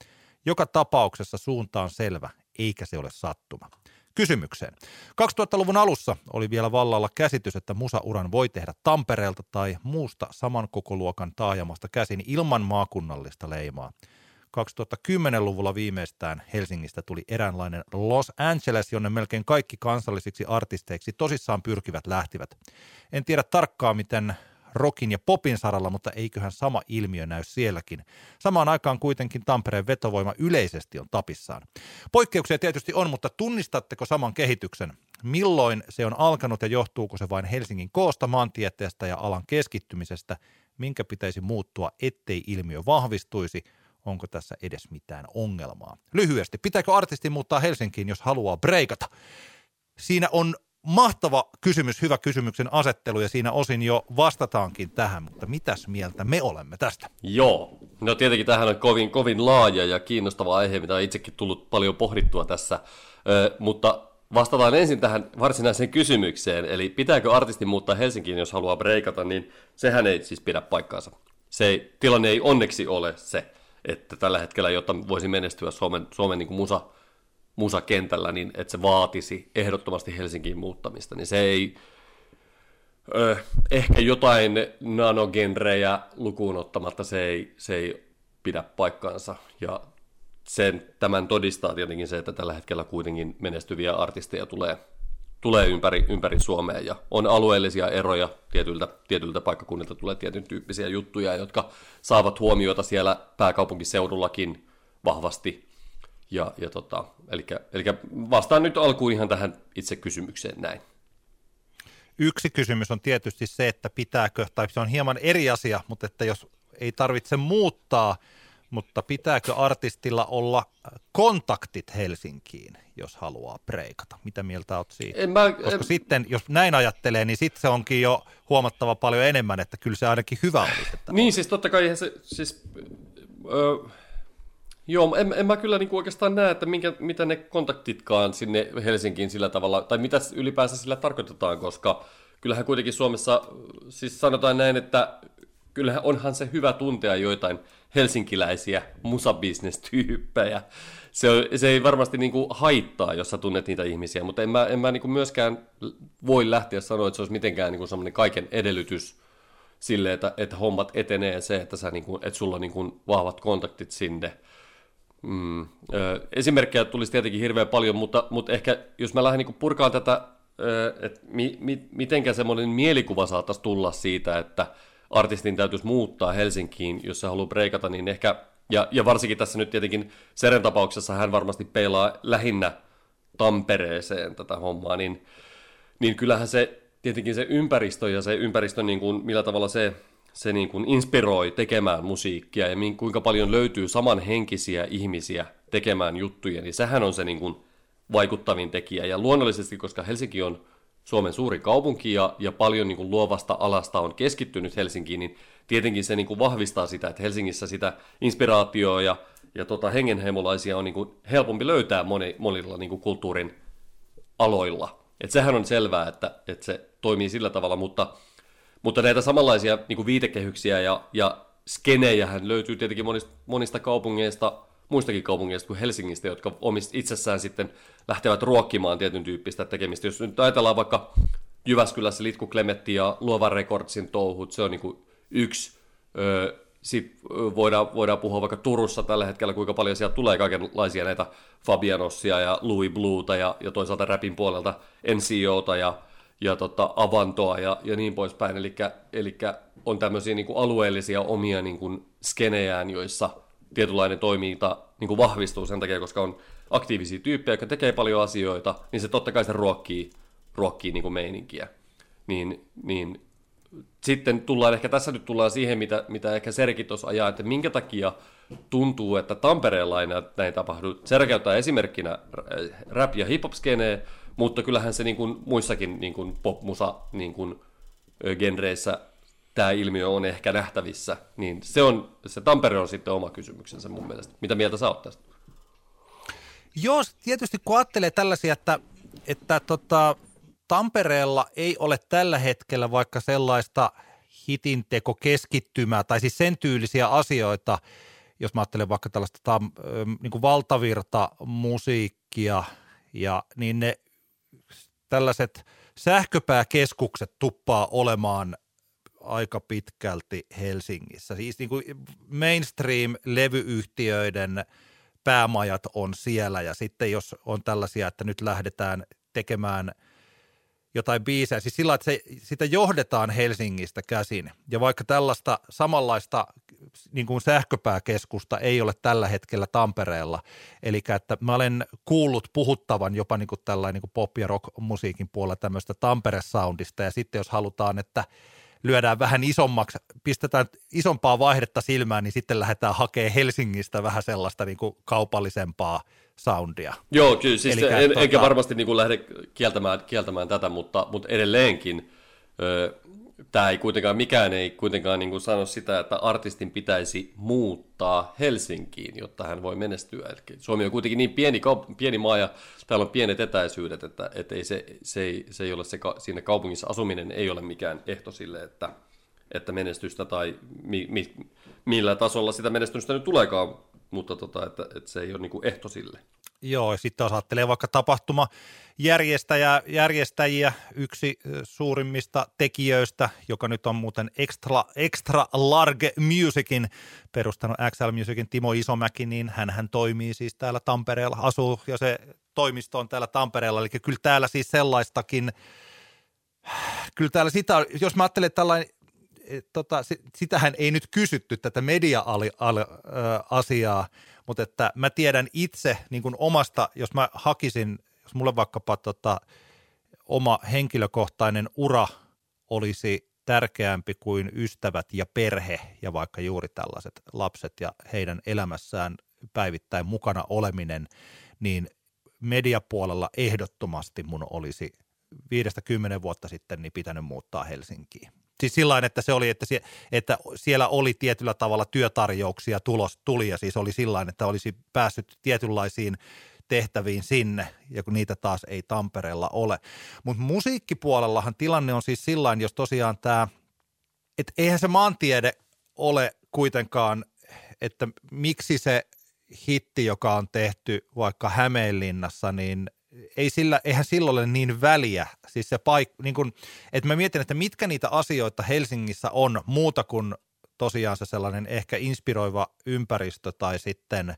Joka tapauksessa suunta on selvä, eikä se ole sattuma. Kysymykseen. 2000-luvun alussa oli vielä vallalla käsitys, että musauran voi tehdä Tampereelta tai muusta saman kokoluokan taajamasta käsin ilman maakunnallista leimaa. 2010-luvulla viimeistään Helsingistä tuli eräänlainen Los Angeles, jonne melkein kaikki kansallisiksi artisteiksi tosissaan pyrkivät lähtivät. En tiedä tarkkaan, miten rokin ja popin saralla, mutta eiköhän sama ilmiö näy sielläkin. Samaan aikaan kuitenkin Tampereen vetovoima yleisesti on tapissaan. Poikkeuksia tietysti on, mutta tunnistatteko saman kehityksen? Milloin se on alkanut ja johtuuko se vain Helsingin koosta, maantieteestä ja alan keskittymisestä? Minkä pitäisi muuttua, ettei ilmiö vahvistuisi – onko tässä edes mitään ongelmaa. Lyhyesti, pitääkö artisti muuttaa Helsinkiin, jos haluaa breikata? Siinä on mahtava kysymys, hyvä kysymyksen asettelu ja siinä osin jo vastataankin tähän, mutta mitäs mieltä me olemme tästä? Joo, no tietenkin tähän on kovin, kovin laaja ja kiinnostava aihe, mitä on itsekin tullut paljon pohdittua tässä, Ö, mutta vastataan ensin tähän varsinaiseen kysymykseen, eli pitääkö artisti muuttaa Helsinkiin, jos haluaa breikata, niin sehän ei siis pidä paikkaansa. Se ei, tilanne ei onneksi ole se että tällä hetkellä, jotta voisi menestyä Suomen, Suomen niin kuin musa, musakentällä, niin että se vaatisi ehdottomasti Helsinkiin muuttamista, niin se ei, ö, ehkä jotain nanogenrejä lukuun ottamatta se ei, se ei pidä paikkaansa, ja sen, tämän todistaa tietenkin se, että tällä hetkellä kuitenkin menestyviä artisteja tulee tulee ympäri, ympäri Suomea ja on alueellisia eroja, tietyiltä, tietyiltä paikkakunnilta tulee tietyn tyyppisiä juttuja, jotka saavat huomiota siellä pääkaupunkiseudullakin vahvasti. Ja, ja tota, eli, eli vastaan nyt alkuun ihan tähän itse kysymykseen näin. Yksi kysymys on tietysti se, että pitääkö, tai se on hieman eri asia, mutta että jos ei tarvitse muuttaa, mutta pitääkö artistilla olla kontaktit Helsinkiin, jos haluaa preikata? Mitä mieltä olet siitä? En mä, Koska en... sitten, jos näin ajattelee, niin sitten se onkin jo huomattava paljon enemmän, että kyllä se ainakin hyvä olisi. Että niin, siis totta kai se, siis, öö, Joo, en, en mä kyllä niin oikeastaan näe, että minkä, mitä ne kontaktitkaan sinne Helsinkiin sillä tavalla, tai mitä ylipäänsä sillä tarkoitetaan, koska kyllähän kuitenkin Suomessa, siis sanotaan näin, että kyllähän onhan se hyvä tuntea joitain helsinkiläisiä musabisnestyyppejä. Se, se ei varmasti niin kuin haittaa, jos sä tunnet niitä ihmisiä, mutta en mä, en mä niin kuin myöskään voi lähteä sanoa, että se olisi mitenkään niin kuin semmoinen kaiken edellytys sille, että, että hommat etenee se, että, sä niin kuin, että sulla on niin kuin vahvat kontaktit sinne. Mm. Esimerkkejä tulisi tietenkin hirveän paljon, mutta, mutta ehkä jos mä lähden niin purkaan tätä, että mi, mi, mitenkä semmoinen mielikuva saataisiin tulla siitä, että artistin täytyisi muuttaa Helsinkiin, jos se haluaa breikata, niin ehkä, ja, ja varsinkin tässä nyt tietenkin Seren tapauksessa hän varmasti peilaa lähinnä Tampereeseen tätä hommaa, niin, niin kyllähän se tietenkin se ympäristö ja se ympäristö, niin kuin, millä tavalla se se niin kuin inspiroi tekemään musiikkia ja kuinka paljon löytyy samanhenkisiä ihmisiä tekemään juttuja, niin sehän on se niin kuin vaikuttavin tekijä. Ja luonnollisesti, koska Helsinki on Suomen suuri kaupunki ja, ja paljon niin kuin luovasta alasta on keskittynyt Helsinkiin, niin tietenkin se niin kuin vahvistaa sitä, että Helsingissä sitä inspiraatioa ja, ja tota hengenheimolaisia on niin kuin helpompi löytää moni, monilla niin kuin kulttuurin aloilla. Et sehän on selvää, että, että se toimii sillä tavalla, mutta mutta näitä samanlaisia niin kuin viitekehyksiä ja, ja skenejähän löytyy tietenkin monista, monista kaupungeista, muistakin kaupungeista kuin Helsingistä, jotka omist, itsessään sitten lähtevät ruokkimaan tietyn tyyppistä tekemistä. Jos nyt ajatellaan vaikka Jyväskylässä Litku Klemetti ja Luova Rekordsin touhut, se on niin kuin yksi. Sitten voidaan, voidaan puhua vaikka Turussa tällä hetkellä, kuinka paljon sieltä tulee kaikenlaisia näitä Fabianossia ja Louis Blueta ja, ja toisaalta rapin puolelta NCOta ja ja tota, avantoa ja, ja niin poispäin. Eli on tämmöisiä niin kuin alueellisia omia niin kuin skenejään, joissa tietynlainen toiminta niin kuin vahvistuu sen takia, koska on aktiivisia tyyppejä, jotka tekee paljon asioita, niin se totta kai se ruokkii, ruokkii niin kuin meininkiä. Niin, niin sitten tullaan, ehkä tässä nyt tullaan siihen, mitä, mitä ehkä Serki tuossa ajaa, että minkä takia tuntuu, että Tampereella ei näin tapahdu. Serki käyttää esimerkkinä rap- ja hip-hop skeneen, mutta kyllähän se niin kuin muissakin niin kuin popmusa niin kuin, genreissä tämä ilmiö on ehkä nähtävissä, niin se, on, se Tampere on sitten oma kysymyksensä mun mielestä. Mitä mieltä sä oot tästä? Joo, tietysti kun ajattelee tällaisia, että, että tota, Tampereella ei ole tällä hetkellä vaikka sellaista hitinteko keskittymää, tai siis sen tyylisiä asioita, jos mä ajattelen vaikka tällaista tam, niin kuin valtavirta musiikkia, ja niin ne tällaiset sähköpääkeskukset tuppaa olemaan aika pitkälti Helsingissä. Siis niin kuin mainstream-levyyhtiöiden päämajat on siellä ja sitten jos on tällaisia, että nyt lähdetään tekemään – jotain biisejä, siis sillä että se, sitä johdetaan Helsingistä käsin. Ja vaikka tällaista samanlaista niin kuin sähköpääkeskusta ei ole tällä hetkellä Tampereella, eli että mä olen kuullut puhuttavan jopa niin kuin tällainen niin kuin pop- ja rock-musiikin puolella tämmöistä Tampere-soundista, ja sitten jos halutaan, että lyödään vähän isommaksi, pistetään isompaa vaihdetta silmään, niin sitten lähdetään hakemaan Helsingistä vähän sellaista niin kuin kaupallisempaa soundia. Joo, kyllä, siis Elikkä, en, tuota... enkä varmasti niin kuin lähde kieltämään, kieltämään tätä, mutta, mutta edelleenkin ö, tämä ei kuitenkaan, mikään ei kuitenkaan niin kuin sano sitä, että artistin pitäisi muuttaa Helsinkiin, jotta hän voi menestyä. Eli Suomi on kuitenkin niin pieni, pieni maa ja täällä on pienet etäisyydet, että, että ei se, se, ei, se ei ole se, siinä kaupungissa asuminen ei ole mikään ehto sille, että, että menestystä tai mi, mi, millä tasolla sitä menestystä nyt tuleekaan, mutta tota, että, että se ei ole niin kuin ehto sille. Joo, sitten jos ajattelee vaikka tapahtuma järjestäjä, järjestäjiä, yksi suurimmista tekijöistä, joka nyt on muuten Extra, extra Large Musicin perustanut XL Musicin Timo Isomäki, niin hän, hän toimii siis täällä Tampereella, asuu ja se toimisto on täällä Tampereella, eli kyllä täällä siis sellaistakin, kyllä täällä sitä, jos mä ajattelen tällainen tota, sitähän ei nyt kysytty tätä media-asiaa, mutta että mä tiedän itse niin kuin omasta, jos mä hakisin, jos mulle vaikkapa tota, oma henkilökohtainen ura olisi tärkeämpi kuin ystävät ja perhe ja vaikka juuri tällaiset lapset ja heidän elämässään päivittäin mukana oleminen, niin mediapuolella ehdottomasti mun olisi viidestä kymmenen vuotta sitten niin pitänyt muuttaa Helsinkiin. Siis sillä että se oli, että, sie, että siellä oli tietyllä tavalla työtarjouksia tulos, tuli ja siis oli sillä että olisi päässyt tietynlaisiin tehtäviin sinne, ja kun niitä taas ei Tampereella ole. Mutta musiikkipuolellahan tilanne on siis sillä jos tosiaan tämä, että eihän se maantiede ole kuitenkaan, että miksi se hitti, joka on tehty vaikka Hämeenlinnassa, niin ei sillä, eihän silloin ole niin väliä. Siis se paik, niin kun, että mä mietin, että mitkä niitä asioita Helsingissä on muuta kuin tosiaan se sellainen ehkä inspiroiva ympäristö tai sitten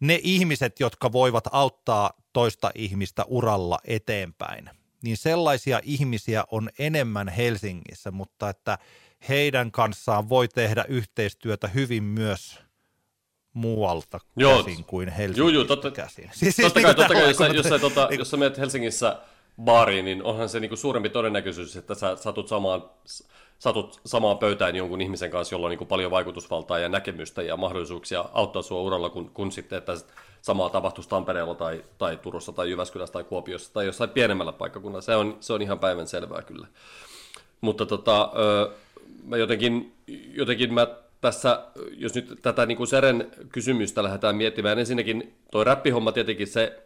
ne ihmiset, jotka voivat auttaa toista ihmistä uralla eteenpäin. Niin sellaisia ihmisiä on enemmän Helsingissä, mutta että heidän kanssaan voi tehdä yhteistyötä hyvin myös – muualta joo. käsin kuin Helsingistä joo, joo, totta, käsin. *laughs* Siis, siis totta kai, totta kai jos, sä, jos, sä, tota, niin, jos sä menet Helsingissä baariin, niin onhan se niinku suurempi todennäköisyys, että sä satut samaan, satut samaan pöytään jonkun ihmisen kanssa, jolla on niinku paljon vaikutusvaltaa ja näkemystä ja mahdollisuuksia auttaa sua uralla, kun, kun sitten, että samaa tapahtuisi Tampereella tai, tai Turussa tai Jyväskylässä tai Kuopiossa tai jossain pienemmällä paikkakunnalla. Se on, se on ihan päivän selvää kyllä. Mutta tota, mä jotenkin, jotenkin mä tässä, jos nyt tätä niin kuin Seren kysymystä lähdetään miettimään, ensinnäkin tuo räppihomma tietenkin se,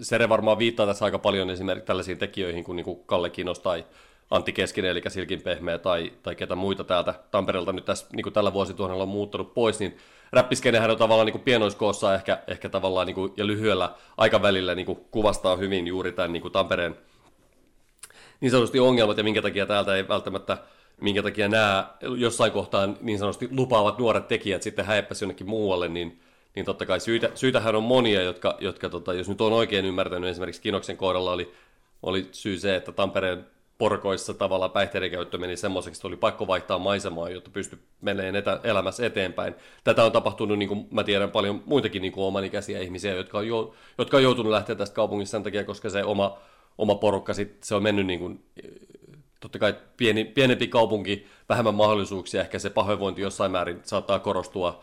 Sere varmaan viittaa tässä aika paljon esimerkiksi tällaisiin tekijöihin kuin, niin kuin Kalle Kinos tai Antti Keskinen, eli Silkin Pehmeä tai, tai ketä muita täältä Tampereelta nyt tässä niin kuin tällä vuosituhannella on muuttanut pois, niin räppiskenehän on tavallaan niin kuin pienoiskoossa ehkä, ehkä tavallaan niin kuin, ja lyhyellä aikavälillä niin kuin kuvastaa hyvin juuri tämän niin kuin Tampereen niin sanotusti ongelmat ja minkä takia täältä ei välttämättä minkä takia nämä jossain kohtaa niin sanotusti lupaavat nuoret tekijät sitten häippäisi jonnekin muualle, niin, niin totta kai syitä, syytähän on monia, jotka, jotka tota, jos nyt on oikein ymmärtänyt, esimerkiksi Kinoksen kohdalla oli, oli syy se, että Tampereen porkoissa tavallaan päihteiden käyttö meni semmoiseksi, että oli pakko vaihtaa maisemaa, jotta pysty menemään etä, elämässä eteenpäin. Tätä on tapahtunut, niin kuin mä tiedän, paljon muitakin niin kuin omanikäisiä ihmisiä, jotka on, jo, jotka on joutunut lähteä tästä kaupungista sen takia, koska se oma, oma porukka sit, se on mennyt niin kuin totta kai pieni, pienempi kaupunki, vähemmän mahdollisuuksia, ehkä se pahoinvointi jossain määrin saattaa korostua.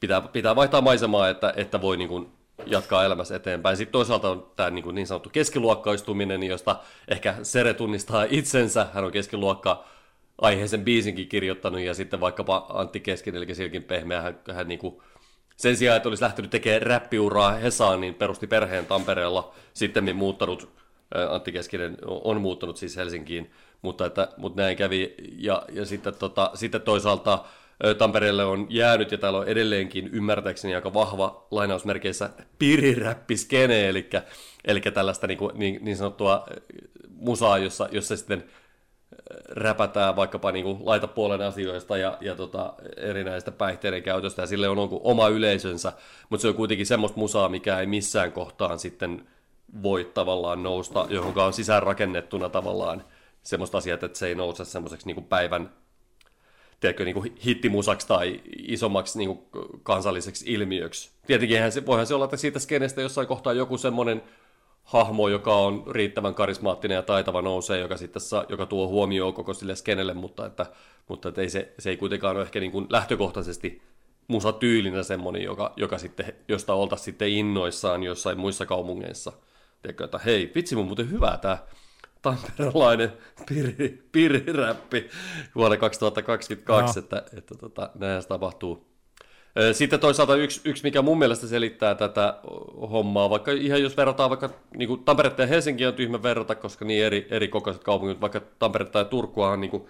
Pitää, pitää vaihtaa maisemaa, että, että voi niin kuin jatkaa elämässä eteenpäin. Sitten toisaalta on tämä niin, kuin niin sanottu keskiluokkaistuminen, josta ehkä Sere tunnistaa itsensä. Hän on keskiluokka aiheisen biisinkin kirjoittanut, ja sitten vaikkapa Antti Keskinen, eli Silkin Pehmeä, hän, hän niin kuin sen sijaan, että olisi lähtenyt tekemään räppiuraa Hesaan, niin perusti perheen Tampereella, sitten muuttanut, Antti Keskinen on muuttanut siis Helsinkiin mutta, että, mutta näin kävi. Ja, ja sitten, tota, sitten toisaalta Tampereelle on jäänyt, ja täällä on edelleenkin ymmärtääkseni aika vahva lainausmerkeissä piriräppiskene, eli, eli tällaista niin, kuin, niin, niin sanottua musaa, jossa, jossa sitten räpätään vaikkapa niin laitapuolen asioista ja, ja tota, erinäistä päihteiden käytöstä, ja sille on, on oma yleisönsä, mutta se on kuitenkin semmoista musaa, mikä ei missään kohtaan sitten voi tavallaan nousta, johon on sisäänrakennettuna tavallaan semmoista asiaa, että se ei nouse semmoiseksi niin päivän tiedätkö, niin kuin hittimusaksi tai isommaksi niin kuin kansalliseksi ilmiöksi. Tietenkin se, voihan se olla, että siitä skenestä jossain kohtaa joku semmoinen hahmo, joka on riittävän karismaattinen ja taitava nousee, joka, sitten saa, joka tuo huomioon koko sille skenelle, mutta, että, mutta että ei se, se ei kuitenkaan ole ehkä niin kuin lähtökohtaisesti musatyylinä semmoinen, joka, joka sitten, josta oltaisiin sitten innoissaan jossain muissa kaupungeissa. Tiedätkö, että hei, vitsi mun muuten hyvä tämä tamperelainen piri, piriräppi vuonna 2022, no. että, että tota, näin se tapahtuu. Sitten toisaalta yksi, yksi, mikä mun mielestä selittää tätä hommaa, vaikka ihan jos verrataan vaikka niin kuin Tamperetta ja Helsinki on tyhmä verrata, koska niin eri, eri kokoiset kaupungit, vaikka Tamperetta ja Turkuahan niin kuin,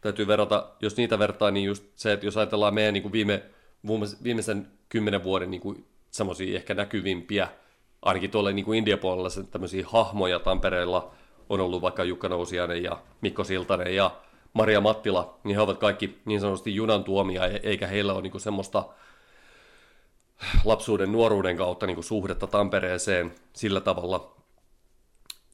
täytyy verrata, jos niitä vertaa, niin just se, että jos ajatellaan meidän niin kuin viime, viimeisen kymmenen vuoden niin kuin semmoisia ehkä näkyvimpiä, ainakin tuolla niin kuin India-puolella tämmöisiä hahmoja Tampereella – on ollut vaikka Jukka Nousiainen ja Mikko Siltanen ja Maria Mattila, niin he ovat kaikki niin sanotusti junan tuomia, e- eikä heillä ole niin semmoista lapsuuden, nuoruuden kautta niin suhdetta Tampereeseen sillä tavalla.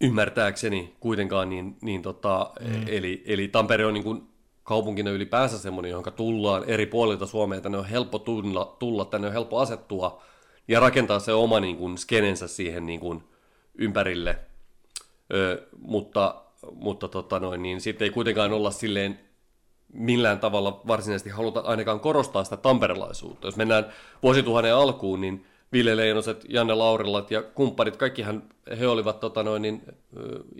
ymmärtääkseni kuitenkaan, niin, niin tota, mm. eli, eli Tampere on niin kuin kaupunkina ylipäänsä semmoinen, johon tullaan eri puolilta Suomea, tänne on helppo tulla, tulla, tänne on helppo asettua ja rakentaa se oma niin kuin, skenensä siihen niin kuin, ympärille, Ö, mutta, mutta tota noin, niin sitten ei kuitenkaan olla silleen millään tavalla varsinaisesti haluta ainakaan korostaa sitä tamperelaisuutta. Jos mennään vuosituhannen alkuun, niin Ville Leinoset, Janne Laurilat ja kumppanit, kaikkihan he olivat tota noin, niin,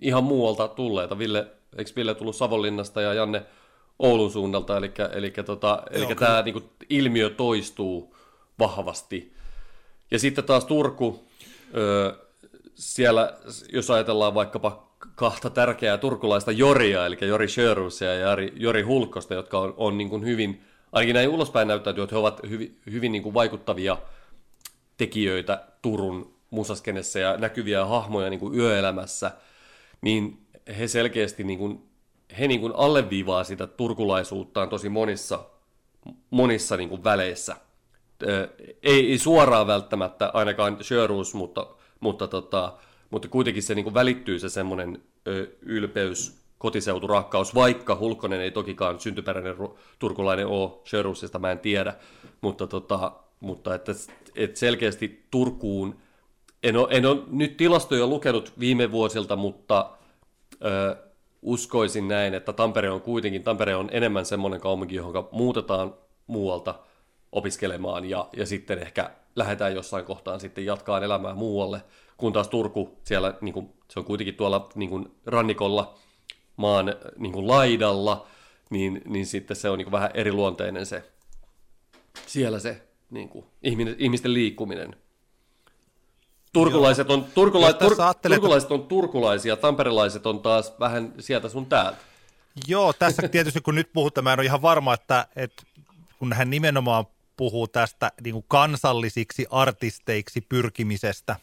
ihan muualta tulleita. Ville, eikö Ville tullut Savonlinnasta ja Janne Oulun suunnalta, eli, eli, tota, eli tämä niin kuin, ilmiö toistuu vahvasti. Ja sitten taas Turku, siellä, jos ajatellaan vaikkapa kahta tärkeää turkulaista Joria, eli Jori Sjörusia ja Jori, Hulkosta, jotka on, on niin kuin hyvin, ainakin näin ulospäin näyttäytyy, että he ovat hyvin, hyvin niin kuin vaikuttavia tekijöitä Turun musaskenessä ja näkyviä hahmoja niin kuin yöelämässä, niin he selkeästi niin kuin, he niin kuin alleviivaa sitä turkulaisuuttaan tosi monissa, monissa niin kuin väleissä. Ei, ei suoraan välttämättä ainakaan Sjörus, mutta mutta, tota, mutta kuitenkin se niin välittyy se semmoinen ylpeys, kotiseuturakkaus, vaikka Hulkkonen ei tokikaan syntyperäinen ru- turkulainen ole, Sherusista mä en tiedä, mutta, tota, mutta että, että selkeästi Turkuun, en ole, en ole nyt tilastoja lukenut viime vuosilta, mutta ö, uskoisin näin, että Tampere on kuitenkin, Tampere on enemmän semmoinen kaupunki, johon muutetaan muualta opiskelemaan ja, ja sitten ehkä lähdetään jossain kohtaan sitten jatkaa elämää muualle, kun taas Turku, siellä niin kuin, se on kuitenkin tuolla niin kuin, rannikolla maan niin kuin, laidalla, niin, niin sitten se on niin kuin, vähän eriluonteinen se, siellä se niin kuin, ihminen, ihmisten liikkuminen. Turkulaiset on, turkula, tur, turkulaiset on turkulaisia, tamperelaiset on taas vähän sieltä sun täältä. Joo, tässä *laughs* tietysti kun nyt puhutaan, mä en ole ihan varma, että, että kun hän nimenomaan puhuu tästä niin kuin kansallisiksi artisteiksi pyrkimisestä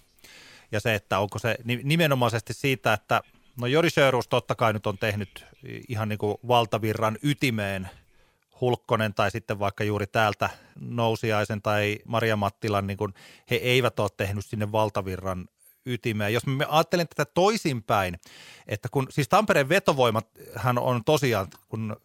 ja se, että onko se nimenomaisesti siitä, että no Jori Sjöruus totta kai nyt on tehnyt ihan niin kuin valtavirran ytimeen Hulkkonen tai sitten vaikka juuri täältä Nousiaisen tai Maria Mattilan, niin kuin he eivät ole tehnyt sinne valtavirran ytimeen. Jos me ajattelen tätä toisinpäin, että kun siis Tampereen vetovoima hän on tosiaan, kun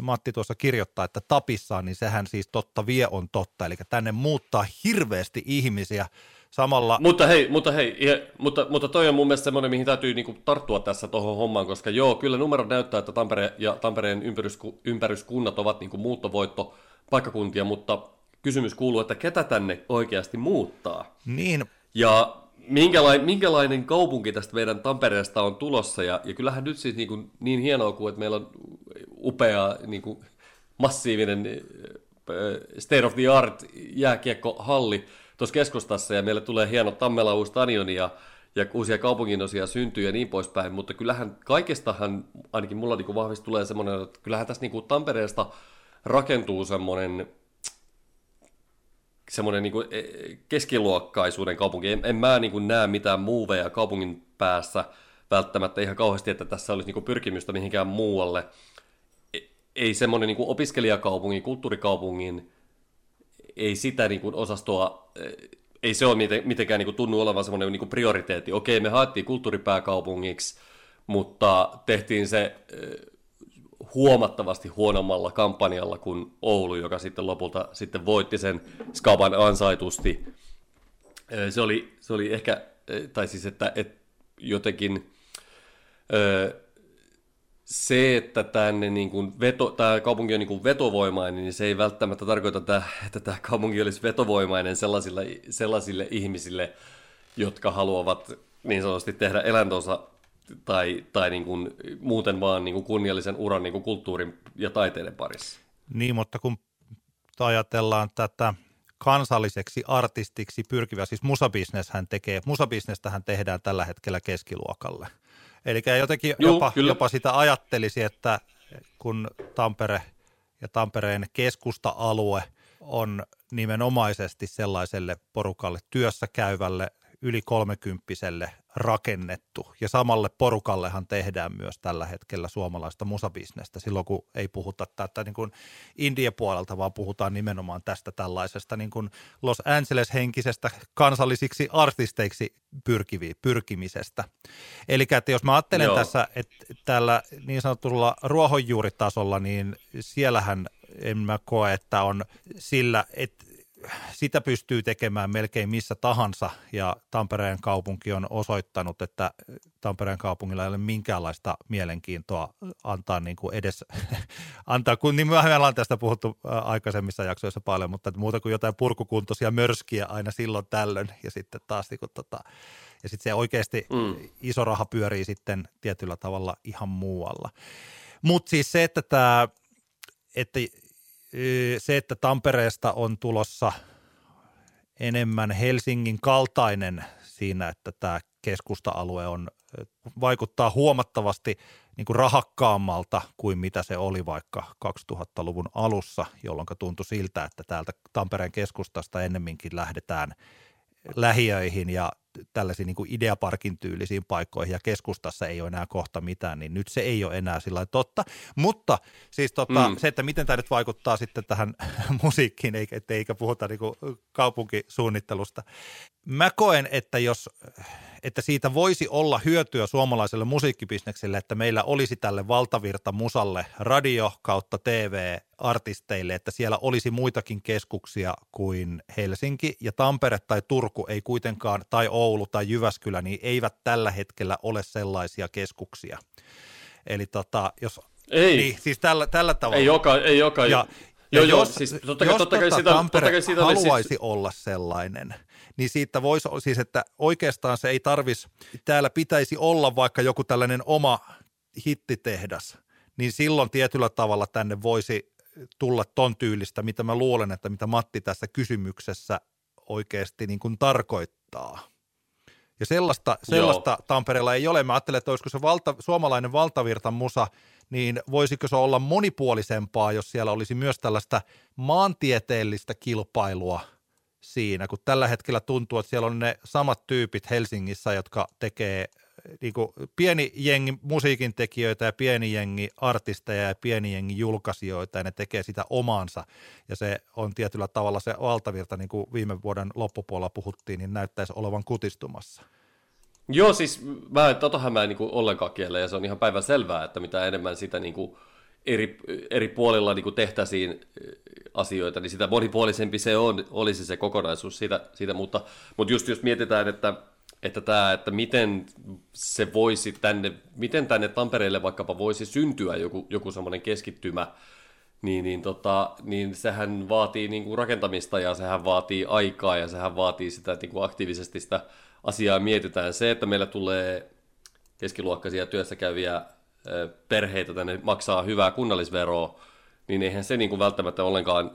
Matti tuossa kirjoittaa, että tapissaan, niin sehän siis totta vie on totta. Eli tänne muuttaa hirveästi ihmisiä samalla... Mutta hei, mutta hei, mutta, mutta toi on mun mielestä semmoinen, mihin täytyy niinku tarttua tässä tuohon hommaan, koska joo, kyllä numerot näyttää, että Tampere ja Tampereen ympärysku, ympäryskunnat ovat niinku muuttovoitto paikkakuntia, mutta kysymys kuuluu, että ketä tänne oikeasti muuttaa? Niin. Ja minkälainen, minkälainen kaupunki tästä meidän Tampereesta on tulossa, ja, ja kyllähän nyt siis niin, kuin, niin hienoa kuin, että meillä on upea niin kuin, massiivinen state of the art jääkiekkohalli tuossa keskustassa, ja meille tulee hieno Tammela uusi stadion, ja, ja uusia kaupunginosia syntyy ja niin poispäin, mutta kyllähän kaikestahan, ainakin mulla niin vahvasti tulee semmoinen, että kyllähän tässä niin kuin Tampereesta rakentuu semmoinen semmoinen niin kuin e, keskiluokkaisuuden kaupunki. En, en mä niin kuin näe mitään muuveja kaupungin päässä välttämättä ihan kauheasti, että tässä olisi niin kuin pyrkimystä mihinkään muualle. E, ei semmoinen niin kuin opiskelijakaupungin, kulttuurikaupungin, ei sitä niin kuin osastoa, e, ei se ole mitenkään niin kuin tunnu olevan semmoinen niin kuin prioriteetti. Okei, me haettiin kulttuuripääkaupungiksi, mutta tehtiin se huomattavasti huonommalla kampanjalla kuin Oulu, joka sitten lopulta sitten voitti sen Skaban ansaitusti. Se oli, se oli ehkä, tai siis että, että jotenkin se, että tänne niin kuin veto, tämä kaupunki on niin kuin vetovoimainen, niin se ei välttämättä tarkoita, että tämä kaupunki olisi vetovoimainen sellaisille, sellaisille ihmisille, jotka haluavat niin sanotusti tehdä eläntönsa tai, tai niin kuin muuten vaan niin kuin kunniallisen uran niin kuin kulttuurin ja taiteiden parissa. Niin, mutta kun ajatellaan tätä kansalliseksi artistiksi pyrkivä, siis musabisnes hän tekee, musabisnestähän tehdään tällä hetkellä keskiluokalle. Eli jotenkin Juh, jopa, jopa sitä ajattelisi, että kun Tampere ja Tampereen keskusta-alue on nimenomaisesti sellaiselle porukalle työssä käyvälle yli kolmekymppiselle rakennettu. Ja samalle porukallehan tehdään myös tällä hetkellä suomalaista musabisnestä silloin, kun ei puhuta tätä niin kuin India-puolelta, vaan puhutaan nimenomaan tästä tällaisesta niin kuin Los Angeles-henkisestä kansallisiksi artisteiksi pyrkivi, pyrkimisestä. Eli että jos mä ajattelen Joo. tässä, että tällä niin sanotulla ruohonjuuritasolla, niin siellähän en mä koe, että on sillä, että sitä pystyy tekemään melkein missä tahansa ja Tampereen kaupunki on osoittanut, että Tampereen kaupungilla ei ole minkäänlaista mielenkiintoa antaa niin kuin edes, *laughs* antaa, kun niin myöhemmin ollaan tästä puhuttu aikaisemmissa jaksoissa paljon, mutta muuta kuin jotain purkukuntoisia mörskiä aina silloin tällöin ja sitten taas niin kuin tota, ja sitten se oikeasti mm. iso raha pyörii sitten tietyllä tavalla ihan muualla. Mutta siis se, että tämä, että se, että Tampereesta on tulossa enemmän Helsingin kaltainen siinä, että tämä keskusta-alue on, vaikuttaa huomattavasti niin kuin rahakkaammalta kuin mitä se oli vaikka 2000-luvun alussa, jolloin tuntui siltä, että täältä Tampereen keskustasta ennemminkin lähdetään lähiöihin ja tällaisiin niin kuin ideaparkin tyylisiin paikkoihin ja keskustassa ei ole enää kohta mitään, niin nyt se ei ole enää sillä totta. Mutta siis tota, mm. se, että miten tämä nyt vaikuttaa sitten tähän *laughs* musiikkiin, eikä, eikä puhuta niin kuin kaupunkisuunnittelusta. Mä koen, että jos että siitä voisi olla hyötyä suomalaiselle musiikkibisnekselle, että meillä olisi tälle valtavirta musalle radio kautta TV-artisteille, että siellä olisi muitakin keskuksia kuin Helsinki ja Tampere tai Turku ei kuitenkaan, tai Oulu tai Jyväskylä, niin eivät tällä hetkellä ole sellaisia keskuksia. Eli tota, jos ei. Niin, siis tällä, tällä tavalla. Ei joka, ei joka. Ja, ja joo, jos, siis totta kai, jos totta kai tota sitä, Tampere totta kai siitä haluaisi siis... olla sellainen, niin siitä voisi, siis että oikeastaan se ei tarvisi, täällä pitäisi olla vaikka joku tällainen oma hittitehdas, niin silloin tietyllä tavalla tänne voisi tulla ton tyylistä, mitä mä luulen, että mitä Matti tässä kysymyksessä oikeasti niin kuin tarkoittaa. Ja sellaista, sellaista Tampereella ei ole. Mä ajattelen, että olisiko se valta, suomalainen valtavirta musa, niin voisiko se olla monipuolisempaa, jos siellä olisi myös tällaista maantieteellistä kilpailua siinä, kun tällä hetkellä tuntuu, että siellä on ne samat tyypit Helsingissä, jotka tekee niin kuin pieni jengi musiikin tekijöitä ja pieni jengi artisteja ja pieni jengi julkaisijoita ja ne tekee sitä omaansa ja se on tietyllä tavalla se valtavirta, niin kuin viime vuoden loppupuolella puhuttiin, niin näyttäisi olevan kutistumassa. Joo, siis mä, totahan mä en niin ollenkaan kiellä ja se on ihan päivän selvää, että mitä enemmän sitä niin kuin eri, eri puolilla niin tehtäisiin asioita, niin sitä monipuolisempi se on, olisi se kokonaisuus siitä, siitä mutta, mutta just jos mietitään, että että, tämä, että miten se voisi tänne, miten tänne Tampereelle vaikkapa voisi syntyä joku, joku semmoinen keskittymä, niin, niin, tota, niin sehän vaatii niin kuin rakentamista ja sehän vaatii aikaa ja sehän vaatii sitä niin kuin aktiivisesti sitä asiaa mietitään. Se, että meillä tulee keskiluokkaisia työssä käyviä perheitä tänne maksaa hyvää kunnallisveroa, niin eihän se niin kuin välttämättä ollenkaan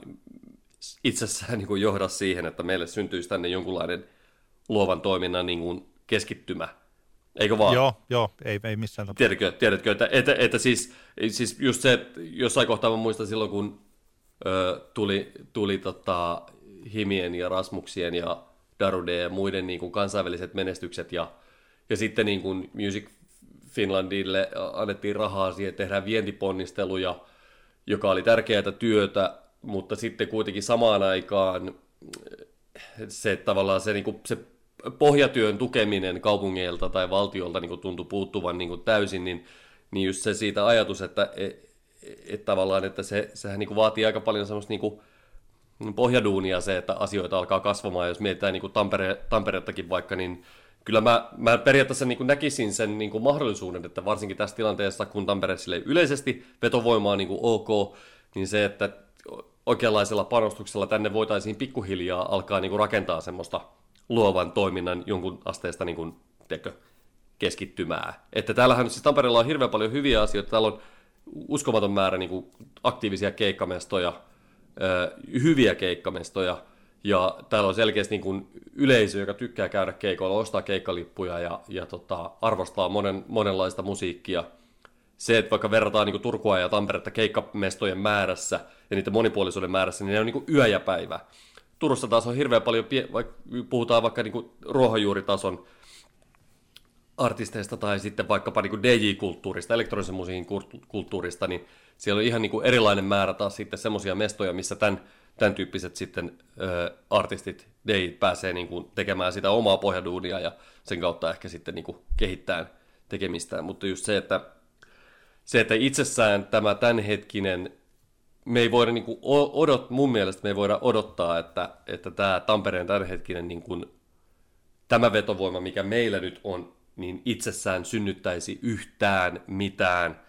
itsessään *laughs* niin kuin johda siihen, että meille syntyisi tänne jonkunlainen luovan toiminnan niin kuin keskittymä. Eikö vaan? Joo, joo ei, ei missään tapauksessa. Tiedätkö, tiedätkö että, että, että siis, siis just se, että jossain kohtaa mä muistan silloin, kun ö, tuli, tuli tota, Himien ja Rasmuksien ja Darude ja muiden niin kuin kansainväliset menestykset ja, ja sitten niin kuin Music Finlandille annettiin rahaa siihen, että tehdään vientiponnisteluja, joka oli tärkeää työtä, mutta sitten kuitenkin samaan aikaan se tavallaan se, niin kuin, se pohjatyön tukeminen kaupungeilta tai valtiolta niin tuntui puuttuvan niin täysin, niin, niin just se siitä ajatus, että et, et tavallaan, että se, sehän niin vaatii aika paljon semmoista niin pohjaduunia se, että asioita alkaa kasvamaan, jos mietitään niin Tampere, Tamperettakin vaikka, niin kyllä mä, mä periaatteessa niin näkisin sen niin mahdollisuuden, että varsinkin tässä tilanteessa, kun Tampere sille yleisesti vetovoima on niin ok, niin se, että oikeanlaisella panostuksella tänne voitaisiin pikkuhiljaa alkaa niin rakentaa semmoista luovan toiminnan jonkun asteesta niin kuin, tiedätkö, keskittymää. Että täällähän siis Tampereella on hirveän paljon hyviä asioita. Täällä on uskomaton määrä niin kuin, aktiivisia keikkamestoja, hyviä keikkamestoja, ja täällä on selkeästi niin kuin yleisö, joka tykkää käydä keikoilla, ostaa keikkalippuja ja, ja tota, arvostaa monen, monenlaista musiikkia. Se, että vaikka verrataan niin Turkua ja Tamperetta keikkamestojen määrässä ja niiden monipuolisuuden määrässä, niin ne on niin kuin yö ja päivä. Turussa taas on hirveän paljon, vaikka puhutaan vaikka niin kuin ruohonjuuritason artisteista tai sitten vaikkapa niin DJ-kulttuurista, elektronisen musiikin kulttuurista, niin siellä on ihan niin kuin erilainen määrä taas sitten semmoisia mestoja, missä tämän, tämän tyyppiset sitten ö, artistit, DJ pääsee niin kuin tekemään sitä omaa pohjaduunia ja sen kautta ehkä sitten niin kuin kehittää tekemistään, mutta just se, että, se, että itsessään tämä tämänhetkinen me ei voida niin kuin odot, mun mielestä me ei voida odottaa, että, että tämä Tampereen tämänhetkinen niin kuin, tämä vetovoima, mikä meillä nyt on, niin itsessään synnyttäisi yhtään mitään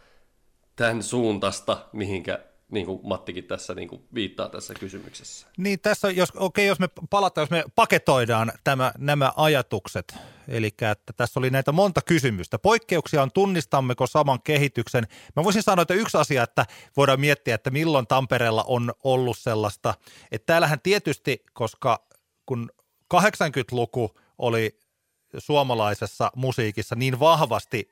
tämän suuntasta, mihinkä niin kuin Mattikin tässä niin kuin viittaa tässä kysymyksessä. Niin tässä, jos, okay, jos me palataan, jos me paketoidaan tämä, nämä ajatukset, eli että tässä oli näitä monta kysymystä. Poikkeuksia on, tunnistammeko saman kehityksen? Mä voisin sanoa, että yksi asia, että voidaan miettiä, että milloin Tampereella on ollut sellaista, että täällähän tietysti, koska kun 80-luku oli suomalaisessa musiikissa niin vahvasti,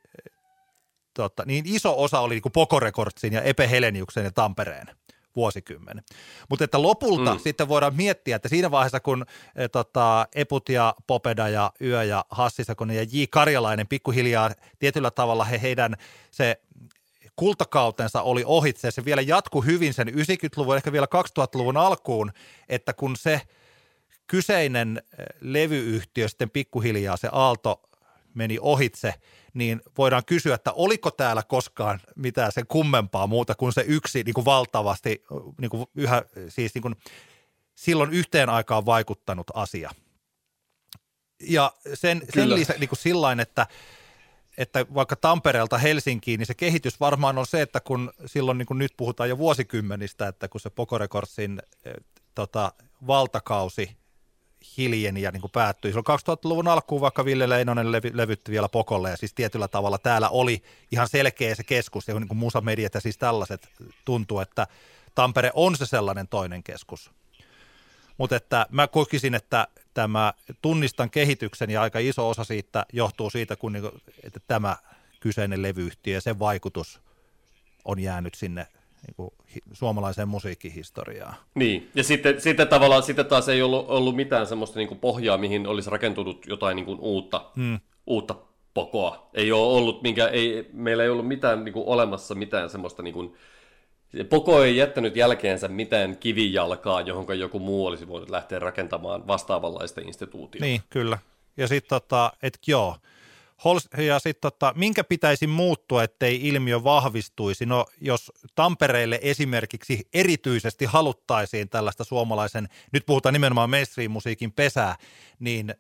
tota, niin iso osa oli niin Pokorekordsin ja Epe Heleniuksen ja Tampereen vuosikymmen. Mutta että lopulta mm. sitten voidaan miettiä, että siinä vaiheessa kun e, tota, Eput ja Popeda ja Yö ja Hassisakonen ja J. Karjalainen pikkuhiljaa tietyllä tavalla he, heidän se kultakautensa oli ohitse. Se vielä jatku hyvin sen 90-luvun, ehkä vielä 2000-luvun alkuun, että kun se – kyseinen eh, levyyhtiö sitten pikkuhiljaa se aalto meni ohitse, niin voidaan kysyä, että oliko täällä koskaan mitään sen kummempaa muuta kuin se yksi niin kuin valtavasti niin kuin yhä, siis niin kuin silloin yhteen aikaan vaikuttanut asia. Ja sen, sen lisäksi niin kuin sillain, että, että vaikka Tampereelta Helsinkiin, niin se kehitys varmaan on se, että kun silloin niin kuin nyt puhutaan jo vuosikymmenistä, että kun se Pokorekordsin eh, tota, valtakausi hiljeni ja niin kuin päättyi. Silloin 2000-luvun alkuun vaikka Ville Leinonen levy, levytti vielä Pokolle ja siis tietyllä tavalla täällä oli ihan selkeä se keskus ja niin kuin musamediat ja siis tällaiset tuntuu, että Tampere on se sellainen toinen keskus. Mutta että mä kokisin, että tämä tunnistan kehityksen ja aika iso osa siitä johtuu siitä, kun niin kuin, että tämä kyseinen levyyhtiö ja sen vaikutus on jäänyt sinne niin kuin, suomalaiseen musiikkihistoriaan. Niin, ja sitten, sitten tavallaan sitten taas ei ollut, ollut mitään semmoista niin kuin pohjaa, mihin olisi rakentunut jotain niin kuin uutta, hmm. uutta pokoa. Ei ole ollut, minkä, ei, meillä ei ollut mitään niin kuin olemassa mitään semmoista niin kuin, Poko ei jättänyt jälkeensä mitään kivijalkaa, johon joku muu olisi voinut lähteä rakentamaan vastaavanlaista instituutiota. Niin, kyllä. Ja sitten tota, että joo, ja sitten tota, minkä pitäisi muuttua, ettei ilmiö vahvistuisi? No jos Tampereelle esimerkiksi erityisesti haluttaisiin tällaista suomalaisen, nyt puhutaan nimenomaan mainstream-musiikin pesää, niin,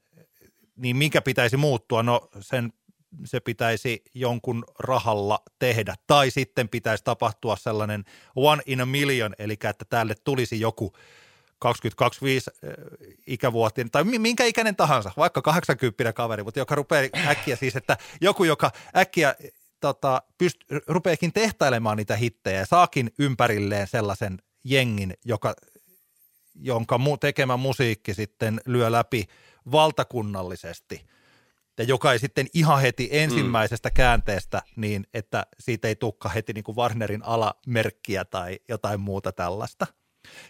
niin minkä pitäisi muuttua? No sen se pitäisi jonkun rahalla tehdä. Tai sitten pitäisi tapahtua sellainen one in a million, eli että tälle tulisi joku 2025 eh, ikävuotinen, tai minkä ikäinen tahansa, vaikka 80 kaveri, mutta joka rupeaa äkkiä siis, että joku, joka äkkiä tota, pyst, rupeakin tehtailemaan niitä hittejä ja saakin ympärilleen sellaisen jengin, joka, jonka mu, tekemä musiikki sitten lyö läpi valtakunnallisesti ja joka ei sitten ihan heti ensimmäisestä mm. käänteestä niin, että siitä ei tukka heti niin kuin Warnerin alamerkkiä tai jotain muuta tällaista.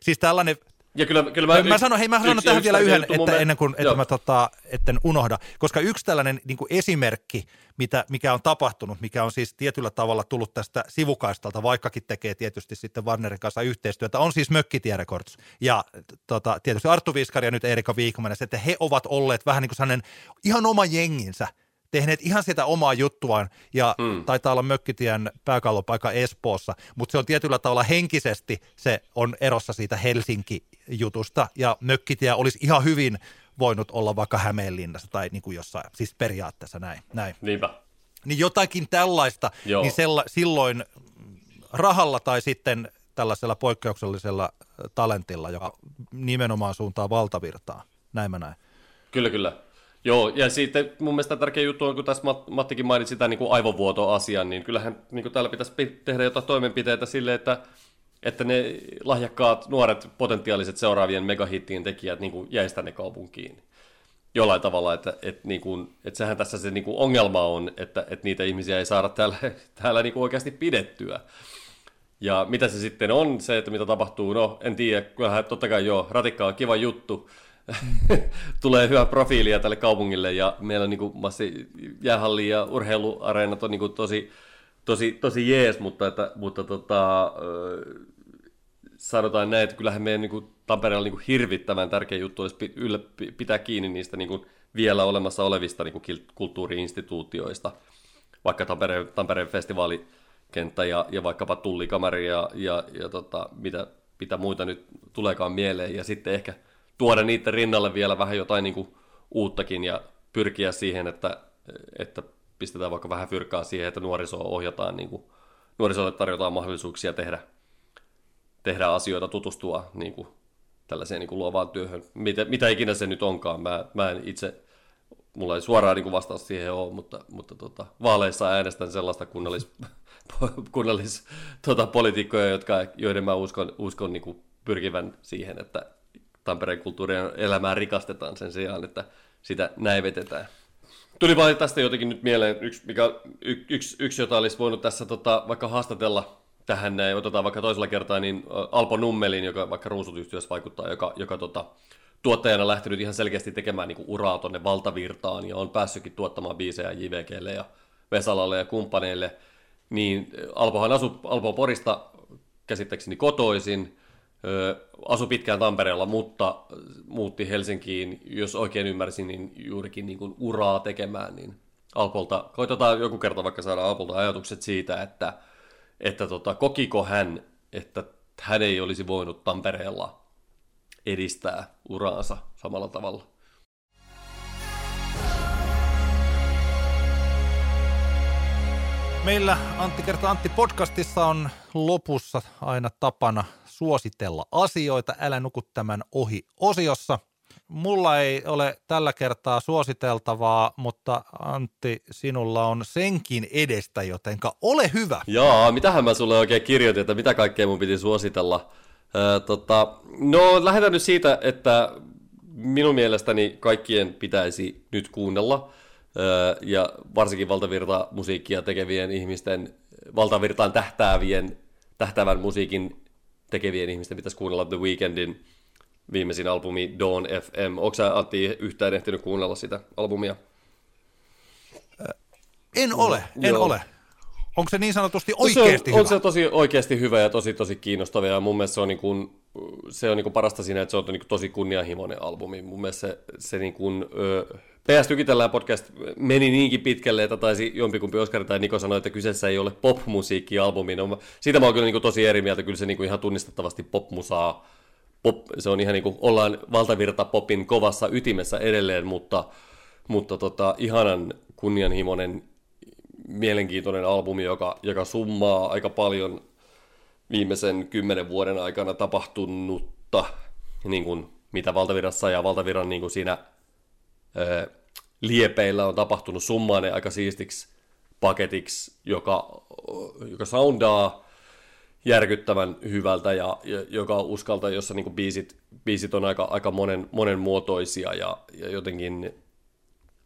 Siis tällainen ja kyllä, kyllä mä, mä, sanon, hei, mä sanon tähän vielä yhden, että me... ennen kuin että mä tota, etten unohda, koska yksi tällainen niin kuin esimerkki, mitä, mikä on tapahtunut, mikä on siis tietyllä tavalla tullut tästä sivukaistalta, vaikkakin tekee tietysti sitten Warnerin kanssa yhteistyötä, on siis Mökkitie Records ja tota, tietysti Arttu Viskari ja nyt Erika Viikmanen, että he ovat olleet vähän niin kuin sellainen ihan oma jenginsä – tehneet ihan sitä omaa juttuaan ja mm. taitaa olla Mökkitien pääkallopaikka Espoossa, mutta se on tietyllä tavalla henkisesti se on erossa siitä Helsinki-jutusta ja Mökkitie olisi ihan hyvin voinut olla vaikka Hämeenlinnassa tai niin kuin jossain, siis periaatteessa näin. näin. Niinpä. Niin jotakin tällaista, Joo. niin sella, silloin rahalla tai sitten tällaisella poikkeuksellisella talentilla, joka nimenomaan suuntaa valtavirtaa. Näin mä näin. Kyllä, kyllä. Joo, ja sitten mun mielestä tärkeä juttu on, kun tässä Mattikin mainitsi sitä niin aivovuotoasian, niin kyllähän niin kuin täällä pitäisi tehdä jotain toimenpiteitä sille, että, että ne lahjakkaat, nuoret, potentiaaliset seuraavien megahittien tekijät niin kuin jäisi tänne kaupunkiin. Jollain tavalla, että, että, niin kuin, että sehän tässä se niin kuin ongelma on, että, että niitä ihmisiä ei saada täällä, *laughs* täällä niin kuin oikeasti pidettyä. Ja mitä se sitten on, se, että mitä tapahtuu, no en tiedä, kyllähän totta kai joo, ratikka on kiva juttu, *laughs* tulee hyvä profiilia tälle kaupungille ja meillä on niin massi jäähalli ja urheiluareenat on niin kuin tosi, tosi, tosi jees, mutta, että, mutta tota, sanotaan näin, että kyllähän meidän niin Tampereella niin hirvittävän tärkeä juttu olisi pitää kiinni niistä niin vielä olemassa olevista niin kulttuuriinstituutioista, vaikka Tampereen, Tampereen festivaalikenttä ja, ja vaikkapa Tullikamari ja, ja, ja tota, mitä, mitä muita nyt tuleekaan mieleen, ja sitten ehkä tuoda niiden rinnalle vielä vähän jotain niin kuin uuttakin ja pyrkiä siihen, että, että pistetään vaikka vähän fyrkkaa siihen, että nuorisoa ohjataan, niin kuin, nuorisolle tarjotaan mahdollisuuksia tehdä, tehdä asioita, tutustua niin kuin, tällaiseen niin kuin luovaan työhön, mitä, mitä ikinä se nyt onkaan. Mä, mä en itse, mulla ei suoraan niin vastaus siihen ole, mutta, mutta tota, vaaleissa äänestän sellaista kunnallis, *laughs* kunnallis tota, poliitikkoja, jotka, joiden mä uskon, uskon niin kuin pyrkivän siihen, että Tampereen kulttuurien elämää rikastetaan sen sijaan, että sitä näivetetään. Tuli vain tästä jotenkin nyt mieleen yksi, mikä, y, yksi, yksi jota olisi voinut tässä tota, vaikka haastatella tähän, näin, otetaan vaikka toisella kertaa, niin Alpo Nummelin, joka vaikka ruusutyhtiössä vaikuttaa, joka, joka tota, tuottajana lähtenyt ihan selkeästi tekemään niin kuin uraa tuonne valtavirtaan ja on päässytkin tuottamaan biisejä JVGlle ja Vesalalle ja kumppaneille, niin Alpohan asui Alpo Porista käsittääkseni kotoisin, asui pitkään Tampereella, mutta muutti Helsinkiin, jos oikein ymmärsin, niin juurikin niin kuin uraa tekemään, niin Alpolta, koitetaan joku kerta vaikka saada Alpolta ajatukset siitä, että, että tota, kokiko hän, että hän ei olisi voinut Tampereella edistää uraansa samalla tavalla. Meillä Antti kertaa Antti podcastissa on lopussa aina tapana suositella asioita. Älä nuku tämän ohi osiossa. Mulla ei ole tällä kertaa suositeltavaa, mutta Antti, sinulla on senkin edestä, jotenka ole hyvä. Joo, mitähän mä sulle oikein kirjoitin, että mitä kaikkea mun piti suositella. Öö, tota, no, lähdetään nyt siitä, että minun mielestäni kaikkien pitäisi nyt kuunnella, öö, ja varsinkin valtavirta musiikkia tekevien ihmisten, valtavirtaan tähtäävien, tähtäävän musiikin tekevien ihmisten pitäisi kuunnella The Weekendin viimeisin albumi Dawn FM. Onko sä Antti yhtään ehtinyt kuunnella sitä albumia? En ole, en Joo. ole. Onko se niin sanotusti oikeasti no se on, hyvä? On se tosi oikeasti hyvä ja tosi tosi kiinnostava ja mun mielestä se on, niin kuin, se on niin kuin parasta siinä, että se on niin kuin tosi kunnianhimoinen albumi. Mun mielestä se, se niin kuin, ö, PS Tykitellään podcast meni niinkin pitkälle, että taisi jompikumpi Oskar tai Niko sanoi, että kyseessä ei ole popmusiikkialbumi. No, siitä mä oon kyllä niin kuin tosi eri mieltä, kyllä se niin kuin ihan tunnistettavasti popmusaa. Pop, se on ihan niin kuin, ollaan valtavirta popin kovassa ytimessä edelleen, mutta, mutta tota, ihanan kunnianhimoinen, mielenkiintoinen albumi, joka, joka summaa aika paljon viimeisen kymmenen vuoden aikana tapahtunutta, niin kuin, mitä valtavirassa ja valtaviran niin kuin siinä liepeillä on tapahtunut summainen aika siistiksi paketiksi, joka, joka soundaa järkyttävän hyvältä ja, ja joka uskaltaa, jossa niin biisit, biisit on aika, aika monen, monenmuotoisia ja, ja jotenkin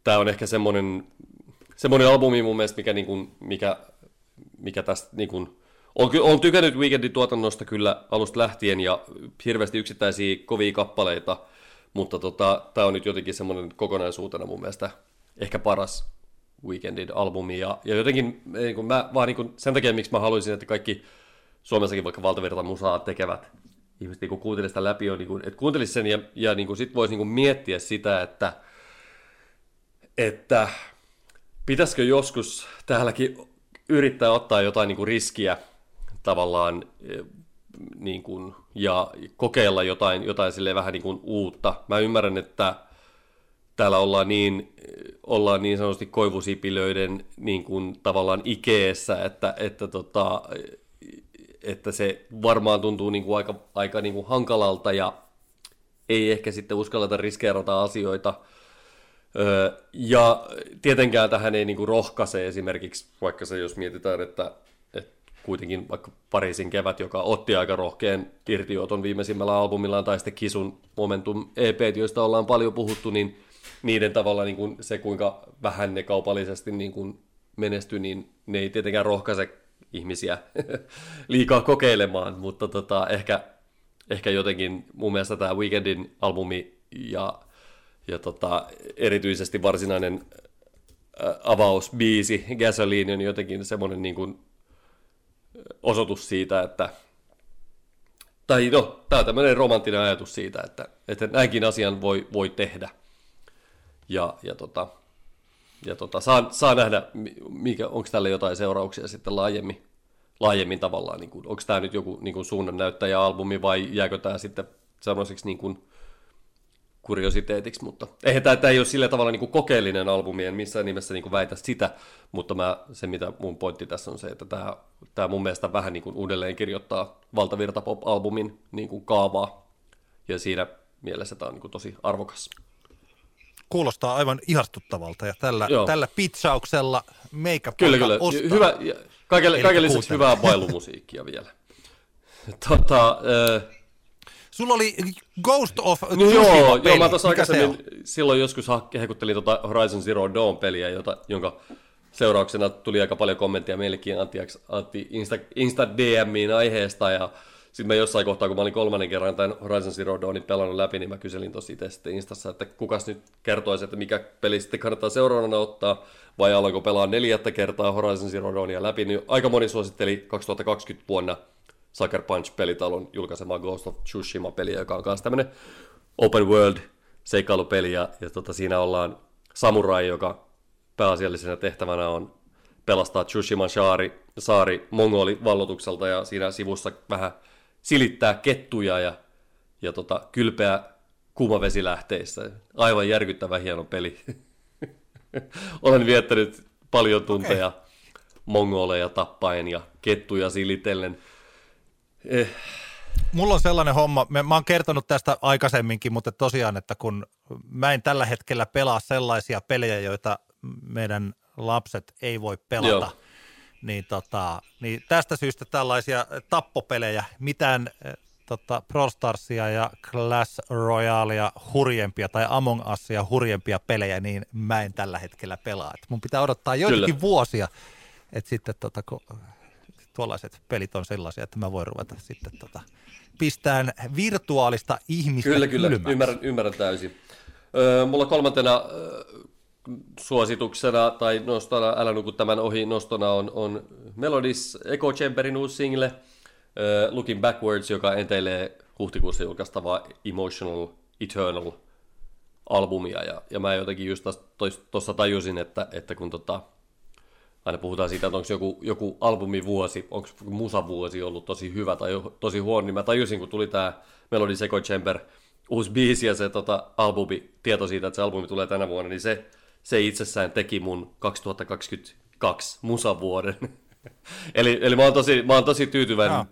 tämä on ehkä semmoinen, semmoinen albumi mun mielestä, mikä, niin kuin, mikä, mikä tästä niin kuin, on, on tykännyt Weekendin tuotannosta kyllä alusta lähtien ja hirveästi yksittäisiä kovia kappaleita – mutta tota, tämä on nyt jotenkin semmoinen kokonaisuutena mun mielestä ehkä paras Weekendin albumi. Ja, ja jotenkin niin kun mä, vaan niin kun, sen takia, miksi mä haluaisin, että kaikki Suomessakin vaikka valtavirta musaa tekevät ihmiset niin kuuntelisivat sitä läpi, on, niin kun, että kuuntelisi sen ja, ja niin sitten voisi niin miettiä sitä, että, että pitäisikö joskus täälläkin yrittää ottaa jotain niin riskiä tavallaan niin kuin, ja kokeilla jotain, jotain sille vähän niin kuin uutta. Mä ymmärrän, että täällä ollaan niin, ollaan niin sanotusti koivusipilöiden niin kuin, tavallaan ikeessä, että, että, tota, että se varmaan tuntuu niin kuin aika, aika niin kuin hankalalta ja ei ehkä sitten uskalleta riskeerata asioita. ja tietenkään tähän ei niin kuin rohkaise esimerkiksi, vaikka se jos mietitään, että kuitenkin vaikka Pariisin kevät, joka otti aika rohkean irtioton viimeisimmällä albumillaan, tai sitten Kisun Momentum EP, joista ollaan paljon puhuttu, niin niiden tavalla niin kuin se, kuinka vähän ne kaupallisesti niin kuin menesty, niin ne ei tietenkään rohkaise ihmisiä *laughs* liikaa kokeilemaan, mutta tota, ehkä, ehkä jotenkin mun mielestä tämä Weekendin albumi ja, ja tota, erityisesti varsinainen avausbiisi Gasoline on jotenkin semmoinen niin kuin osoitus siitä, että tai no, tämä on tämmöinen romanttinen ajatus siitä, että, että näinkin asian voi, voi tehdä. Ja, ja, tota, ja tota, saa, saa nähdä, mikä, onko tälle jotain seurauksia sitten laajemmin, laajemmin tavallaan. Niin onko tämä nyt joku niin kuin suunnannäyttäjä-albumi vai jääkö tämä sitten semmoiseksi niin kuin, kuriositeetiksi, mutta eihän tämä, tämä ei ole sillä tavalla niin kuin kokeellinen albumi, en missään nimessä niin kuin väitä sitä, mutta mä, se mitä mun pointti tässä on se, että tämä, tämä mun mielestä vähän niin kuin uudelleen kirjoittaa Valtavirta Pop-albumin niin kuin kaavaa, ja siinä mielessä tämä on niin kuin tosi arvokas. Kuulostaa aivan ihastuttavalta, ja tällä, tällä pizzauksella meikä Kyllä, kyllä. Ostaa. Hyvä, kaikille, kaikille lisäksi hyvää bailumusiikkia vielä. *laughs* Tota, äh, Sulla oli Ghost of no joo, joo, mä tuossa aikaisemmin silloin joskus hehkuttelin tuota Horizon Zero Dawn-peliä, jota, jonka seurauksena tuli aika paljon kommentteja meillekin Antti, Antti Insta, Insta DMiin aiheesta, ja sitten mä jossain kohtaa, kun mä olin kolmannen kerran tämän Horizon Zero Dawnin pelannut läpi, niin mä kyselin tosi itse sitten Instassa, että kukas nyt kertoisi, että mikä peli sitten kannattaa seuraavana ottaa, vai aloinko pelaa neljättä kertaa Horizon Zero Dawnia läpi, niin aika moni suositteli 2020 vuonna Sucker Punch-pelitalon julkaisema Ghost of Tsushima-peliä, joka on myös tämmöinen open world seikkailupeli, ja, ja tota, siinä ollaan samurai, joka pääasiallisena tehtävänä on pelastaa Tsushiman saari, saari mongoli-vallotukselta, ja siinä sivussa vähän silittää kettuja ja, ja tota, kylpeä kuumavesilähteissä. Aivan järkyttävä hieno peli. *laughs* Olen viettänyt paljon tunteja okay. mongoleja tappaen ja kettuja silitellen. Eh. Mulla on sellainen homma, mä oon kertonut tästä aikaisemminkin, mutta tosiaan, että kun mä en tällä hetkellä pelaa sellaisia pelejä, joita meidän lapset ei voi pelata, Joo. niin, tota, niin tästä syystä tällaisia tappopelejä, mitään eh, tota, Pro Starsia ja Clash Royalea hurjempia tai Among Usia hurjempia pelejä, niin mä en tällä hetkellä pelaa. Et mun pitää odottaa joitakin Kyllä. vuosia, että sitten tota, kun tuollaiset pelit on sellaisia, että mä voin ruveta sitten tota, pistään virtuaalista ihmistä Kyllä, kyllä, ymmärrän, ymmärrän täysin. Öö, mulla kolmantena öö, suosituksena tai nostona, älä nuku tämän ohi, nostona on, on Melodis Echo Chamberin uusi single, öö, Looking Backwards, joka enteilee huhtikuussa julkaistavaa Emotional Eternal albumia, ja, ja mä jotenkin just tuossa tajusin, että, että kun tota, aina puhutaan siitä, että onko joku, joku albumivuosi, onko musavuosi ollut tosi hyvä tai tosi huono, niin mä tajusin, kun tuli tämä Melody Seco Chamber uusi biisi ja se tota, albumi, tieto siitä, että se albumi tulee tänä vuonna, niin se, se itsessään teki mun 2022 musavuoden. *laughs* eli, eli mä oon tosi, mä oon tosi tyytyväinen. No.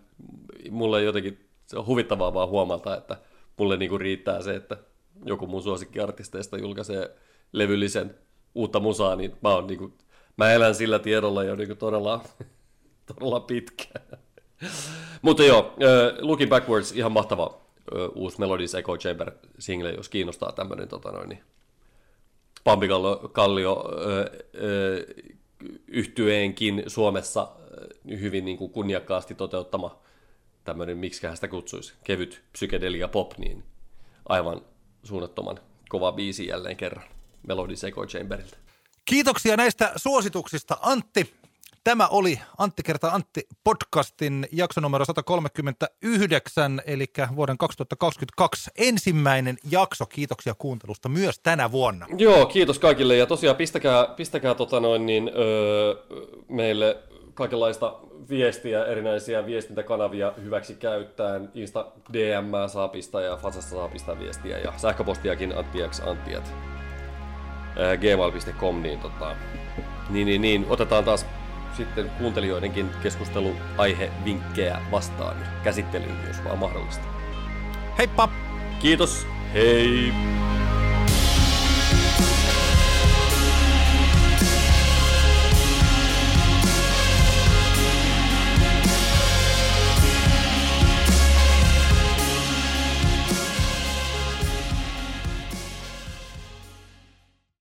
Mulle jotenkin se on huvittavaa vaan huomata, että mulle niinku riittää se, että joku mun suosikkiartisteista julkaisee levyllisen uutta musaa, niin mä oon niinku mä elän sillä tiedolla jo niin todella, *laughs* todella pitkään. Mutta joo, Looking Backwards, ihan mahtava uusi Melodies Echo Chamber single, jos kiinnostaa tämmöinen tota noin, niin Pampikallio Kallio, yhtyeenkin Suomessa hyvin niin kuin kunniakkaasti toteuttama tämmöinen, miksi sitä kutsuisi, kevyt psykedelia pop, niin aivan suunnattoman kova biisi jälleen kerran Melodies Echo Chamberilta. Kiitoksia näistä suosituksista Antti. Tämä oli Antti kerta Antti podcastin jakso numero 139, eli vuoden 2022 ensimmäinen jakso. Kiitoksia kuuntelusta myös tänä vuonna. Joo, kiitos kaikille ja tosiaan pistäkää, pistäkää tota noin, niin, öö, meille kaikenlaista viestiä, erinäisiä viestintäkanavia hyväksi käyttäen. Insta DM saa pistää ja Fasasta saa pistää viestiä ja sähköpostiakin anttiaks anttiat gmail.com, niin, tota, niin, niin, niin, otetaan taas sitten kuuntelijoidenkin keskusteluaihevinkkejä vastaan käsittelyyn, jos vaan mahdollista. Heippa! Kiitos, hei!